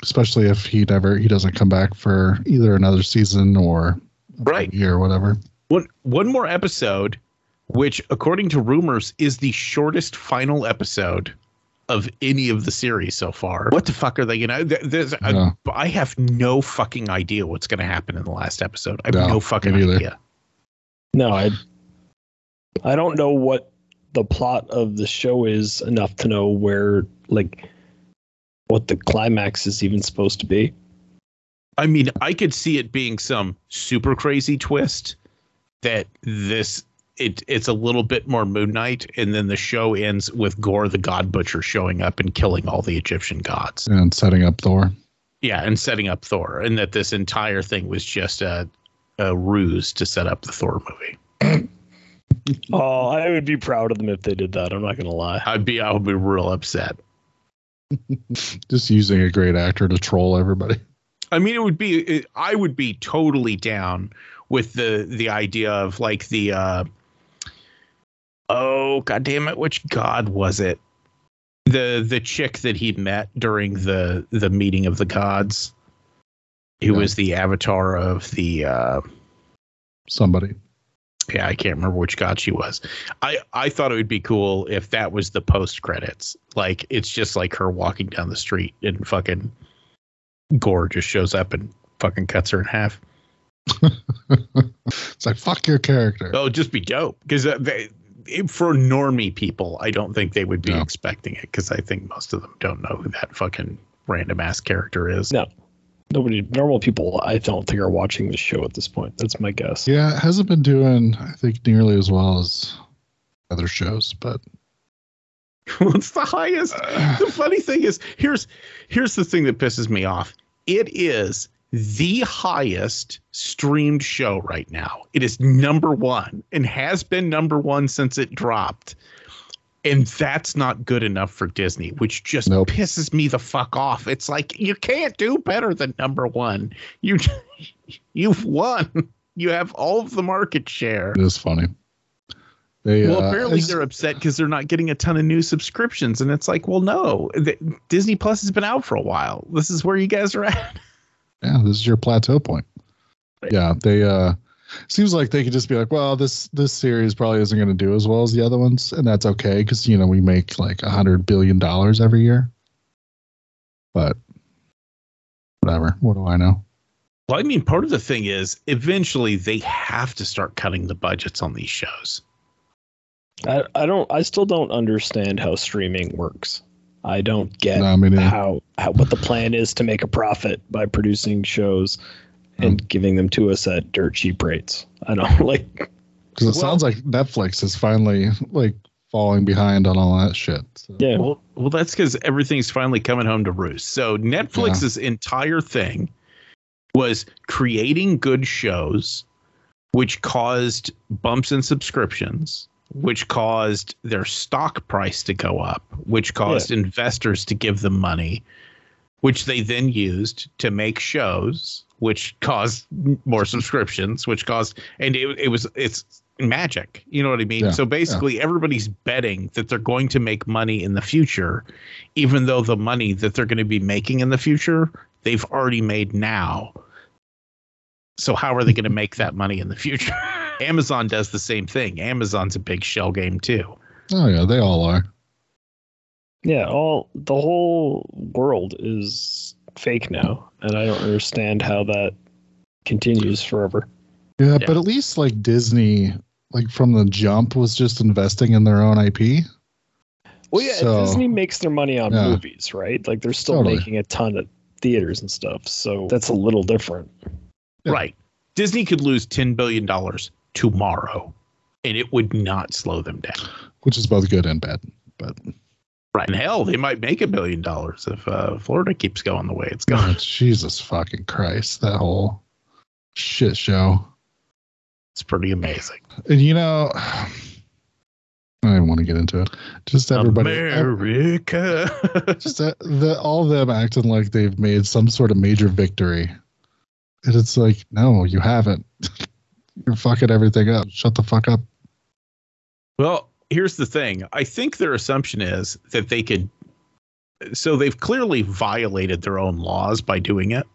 especially if he never he doesn't come back for either another season or right year or whatever. One one more episode, which according to rumors is the shortest final episode of any of the series so far. What the fuck are they gonna? There's yeah. a, I have no fucking idea what's gonna happen in the last episode. I have no, no fucking idea. No, I I don't know what the plot of the show is enough to know where like what the climax is even supposed to be. I mean, I could see it being some super crazy twist that this it it's a little bit more Moon Knight, and then the show ends with Gorr the God Butcher showing up and killing all the Egyptian gods and setting up Thor. Yeah, and setting up Thor, and that this entire thing was just a a ruse to set up the Thor movie. oh, I would be proud of them if they did that. I'm not gonna lie. I'd be I would be real upset. Just using a great actor to troll everybody. I mean, it would be. It, I would be totally down with the the idea of like the. uh Oh god damn it! Which god was it? The the chick that he met during the the meeting of the gods, who yeah. was the avatar of the. uh Somebody yeah, I can't remember which god she was. I I thought it would be cool if that was the post credits. Like it's just like her walking down the street and fucking Gorr just shows up and fucking cuts her in half. it's like fuck your character. Oh, just be dope because uh, for normie people, I don't think they would be no. expecting it because I think most of them don't know who that fucking random ass character is. No, nobody normal people I don't think are watching the show at this point. That's my guess. Yeah, it hasn't been doing I think nearly as well as other shows, but what's the highest? Uh, the funny thing is here's here's the thing that pisses me off. It is the highest streamed show right now. It is number 1 and has been number 1 since it dropped and that's not good enough for Disney, which just nope. pisses me the fuck off. It's like you can't do better than number one. You you've won. You have all of the market share. It is funny. They well, uh, apparently they're upset because they're not getting a ton of new subscriptions, and it's like, well, no, the, Disney Plus has been out for a while. This is where you guys are at. yeah, this is your plateau point. Yeah, they uh seems like they could just be like, well, this this series probably isn't going to do as well as the other ones, and that's okay because you know we make like a hundred billion dollars every year. But whatever. What do I know? Well, I mean, part of the thing is eventually they have to start cutting the budgets on these shows. I, I don't. I still don't understand how streaming works. I don't get No, I mean, it- how how what the plan is to make a profit by producing shows and mm-hmm. giving them to us at dirt cheap rates. I don't like. because it Well- sounds like Netflix is finally like falling behind on all that shit. So, Yeah. Well, well, that's because everything's finally coming home to roost. So Netflix's entire thing was creating good shows, which caused bumps in subscriptions, which caused their stock price to go up, which caused investors to give them money, which they then used to make shows, which caused more subscriptions, which caused, and it, it was it's magic. You know what I mean? Yeah, so basically, everybody's betting that they're going to make money in the future, even though the money that they're going to be making in the future they've already made now. So how are they going to make that money in the future? Amazon does the same thing. Amazon's a big shell game too. Oh yeah, they all are. Yeah, all the whole world is fake now, and I don't understand how that continues forever. Yeah, Yeah. but at least like Disney, like from the jump, was just investing in their own IP. Well, yeah, So- Disney makes their money on Yeah. movies, right? Like they're still Totally. making a ton of theaters and stuff, so that's a little different. Yeah. Right. Disney could lose $10 billion tomorrow and it would not slow them down. which is both good and bad. But Right. And hell, they might make a billion dollars if uh, Florida keeps going the way it's oh, going. Jesus fucking Christ, that whole shit show. It's pretty amazing. And you know, I don't want to get into it. Just everybody, America. just that, the, all of them acting like they've made some sort of major victory, and it's like, no, you haven't. You're fucking everything up. Shut the fuck up. Well, here's the thing. I think their assumption is that they could. So they've clearly violated their own laws by doing it,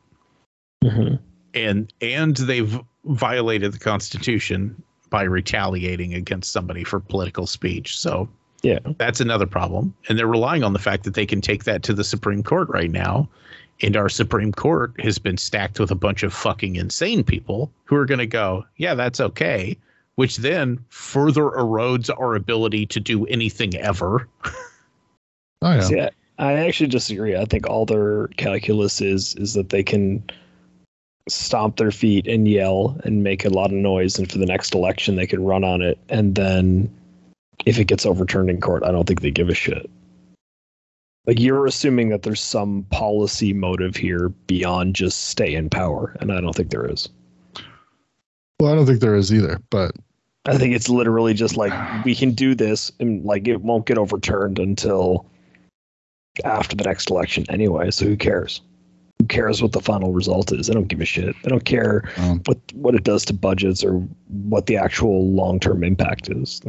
mm-hmm. and and they've violated the Constitution by retaliating against somebody for political speech. So Yeah. that's another problem, and they're relying on the fact that they can take that to the Supreme Court right now. And our Supreme Court has been stacked with a bunch of fucking insane people who are going to go, yeah, that's okay which then further erodes our ability to do anything ever. Oh yeah. See, I, I actually disagree. I think all their calculus is is that they can stomp their feet and yell and make a lot of noise, and for the next election they can run on it, and then if it gets overturned in court, I don't think they give a shit. Like you're assuming that there's some policy motive here beyond just stay in power, and I don't think there is. Well, I don't think there is either. But I think it's literally just like we can do this and like it won't get overturned until after the next election anyway. So who cares? Who cares what the final result is? They don't give a shit. They don't care um, what what it does to budgets or what the actual long term impact is.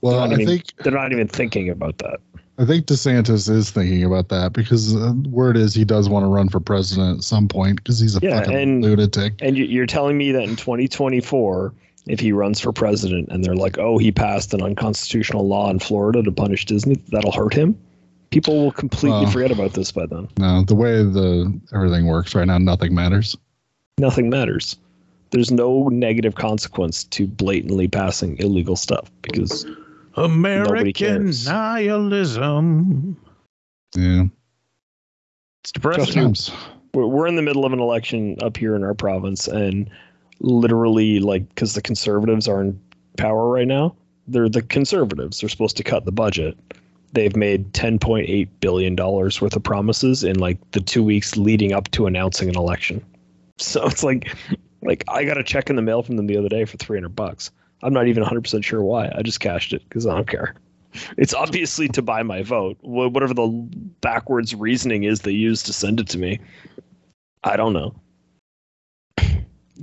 well, I even- think They're not even thinking about that. I think DeSantis is thinking about that because uh, word is he does want to run for president at some point because he's a Yeah, fucking and- lunatic. And you're telling me that in 2024, if he runs for president and they're like, oh, he passed an unconstitutional law in Florida to punish Disney, that'll hurt him. People will completely Well- forget about this by then. No, the way the everything works right now, nothing matters. nothing matters. There's no negative consequence to blatantly passing illegal stuff because American nihilism. Yeah, It's depressing. we're, we're in the middle of an election up here in our province and literally like because the conservatives are in power right now they're the conservatives. They're supposed to cut the budget. They've made 10.8 billion dollars worth of promises in like the two weeks leading up to announcing an election. So it's like like i got a check in the mail from them the other day for 300 bucks. I'm not even 100% sure why. I just cashed it because i don't care. It's obviously to buy my vote. Whatever the backwards reasoning is they use to send it to me. I don't know.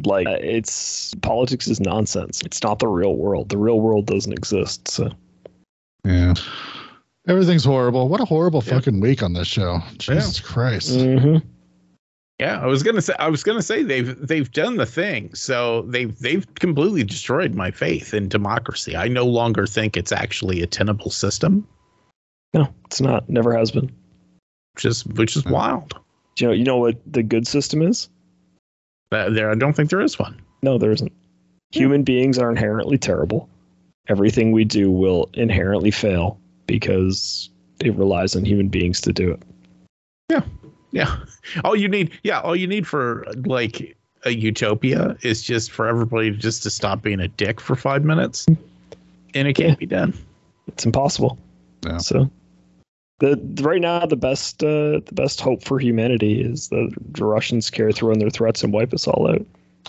Like it's politics is nonsense. It's not the real world. The real world doesn't exist. So Yeah. Everything's horrible. What a horrible fucking week on this show. Jesus Christ. Mhm. Yeah, I was gonna say I was gonna say they've they've done the thing. So they've they've completely destroyed my faith in democracy. I no longer think it's actually a tenable system, no, it's not. Never has been. which is which is wild. Do you know? You know what the good system is? Uh, there, I don't think there is one. No, there isn't. Human beings are inherently terrible. Everything we do will inherently fail because it relies on human beings to do it. Yeah, Yeah. all you need, yeah, all you need for like a utopia is just for everybody just to stop being a dick for five minutes, and it can't Yeah. be done. It's impossible. Yeah. So the right now the best uh, the best hope for humanity is that the Russians carry through on their threats and wipe us all out.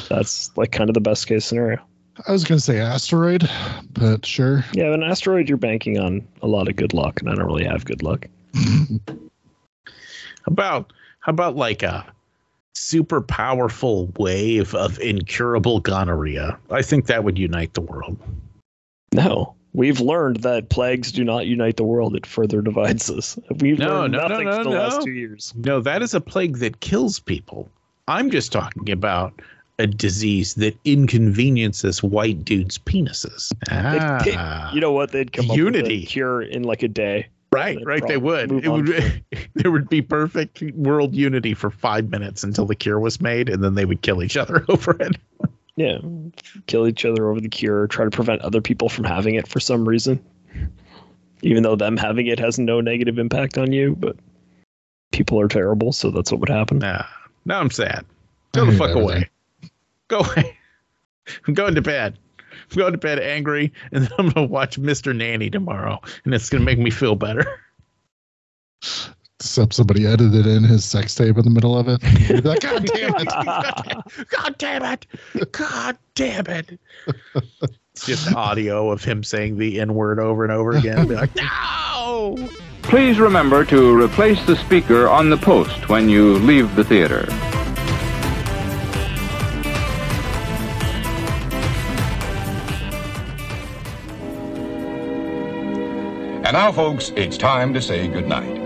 That's like kind of the best case scenario. I was going to say asteroid, but sure. Yeah, an asteroid you're banking on a lot of good luck, and I don't really have good luck. How about how about like a super powerful wave of incurable gonorrhea? I think that would unite the world. No. We've learned that plagues do not unite the world. It further divides us. We've No, learned no, no, nothing no, for the no. last two years. No, that is a plague that kills people. I'm just talking about a disease that inconveniences white dudes' penises. Ah, you know what? They'd come up Unity. with a cure in like a day. right, right. They would. It would. There would be perfect world unity for five minutes until the cure was made, and then they would kill each other over it. Yeah, kill each other over the cure. Try to prevent other people from having it for some reason, even though them having it has no negative impact on you. But people are terrible, so that's what would happen. Nah, now I'm sad. Go the fuck everything. away. Go away. I'm going to bed. I'm going to bed angry, and then I'm gonna watch Mr. Nanny tomorrow, and it's gonna make me feel better. Except somebody edited in his sex tape in the middle of it. Like, God damn it. God damn it! God damn it! It's just audio of him saying the N word over and over again. Be like, no! Please remember to replace the speaker on the post when you leave the theater. And now, folks, it's time to say goodnight.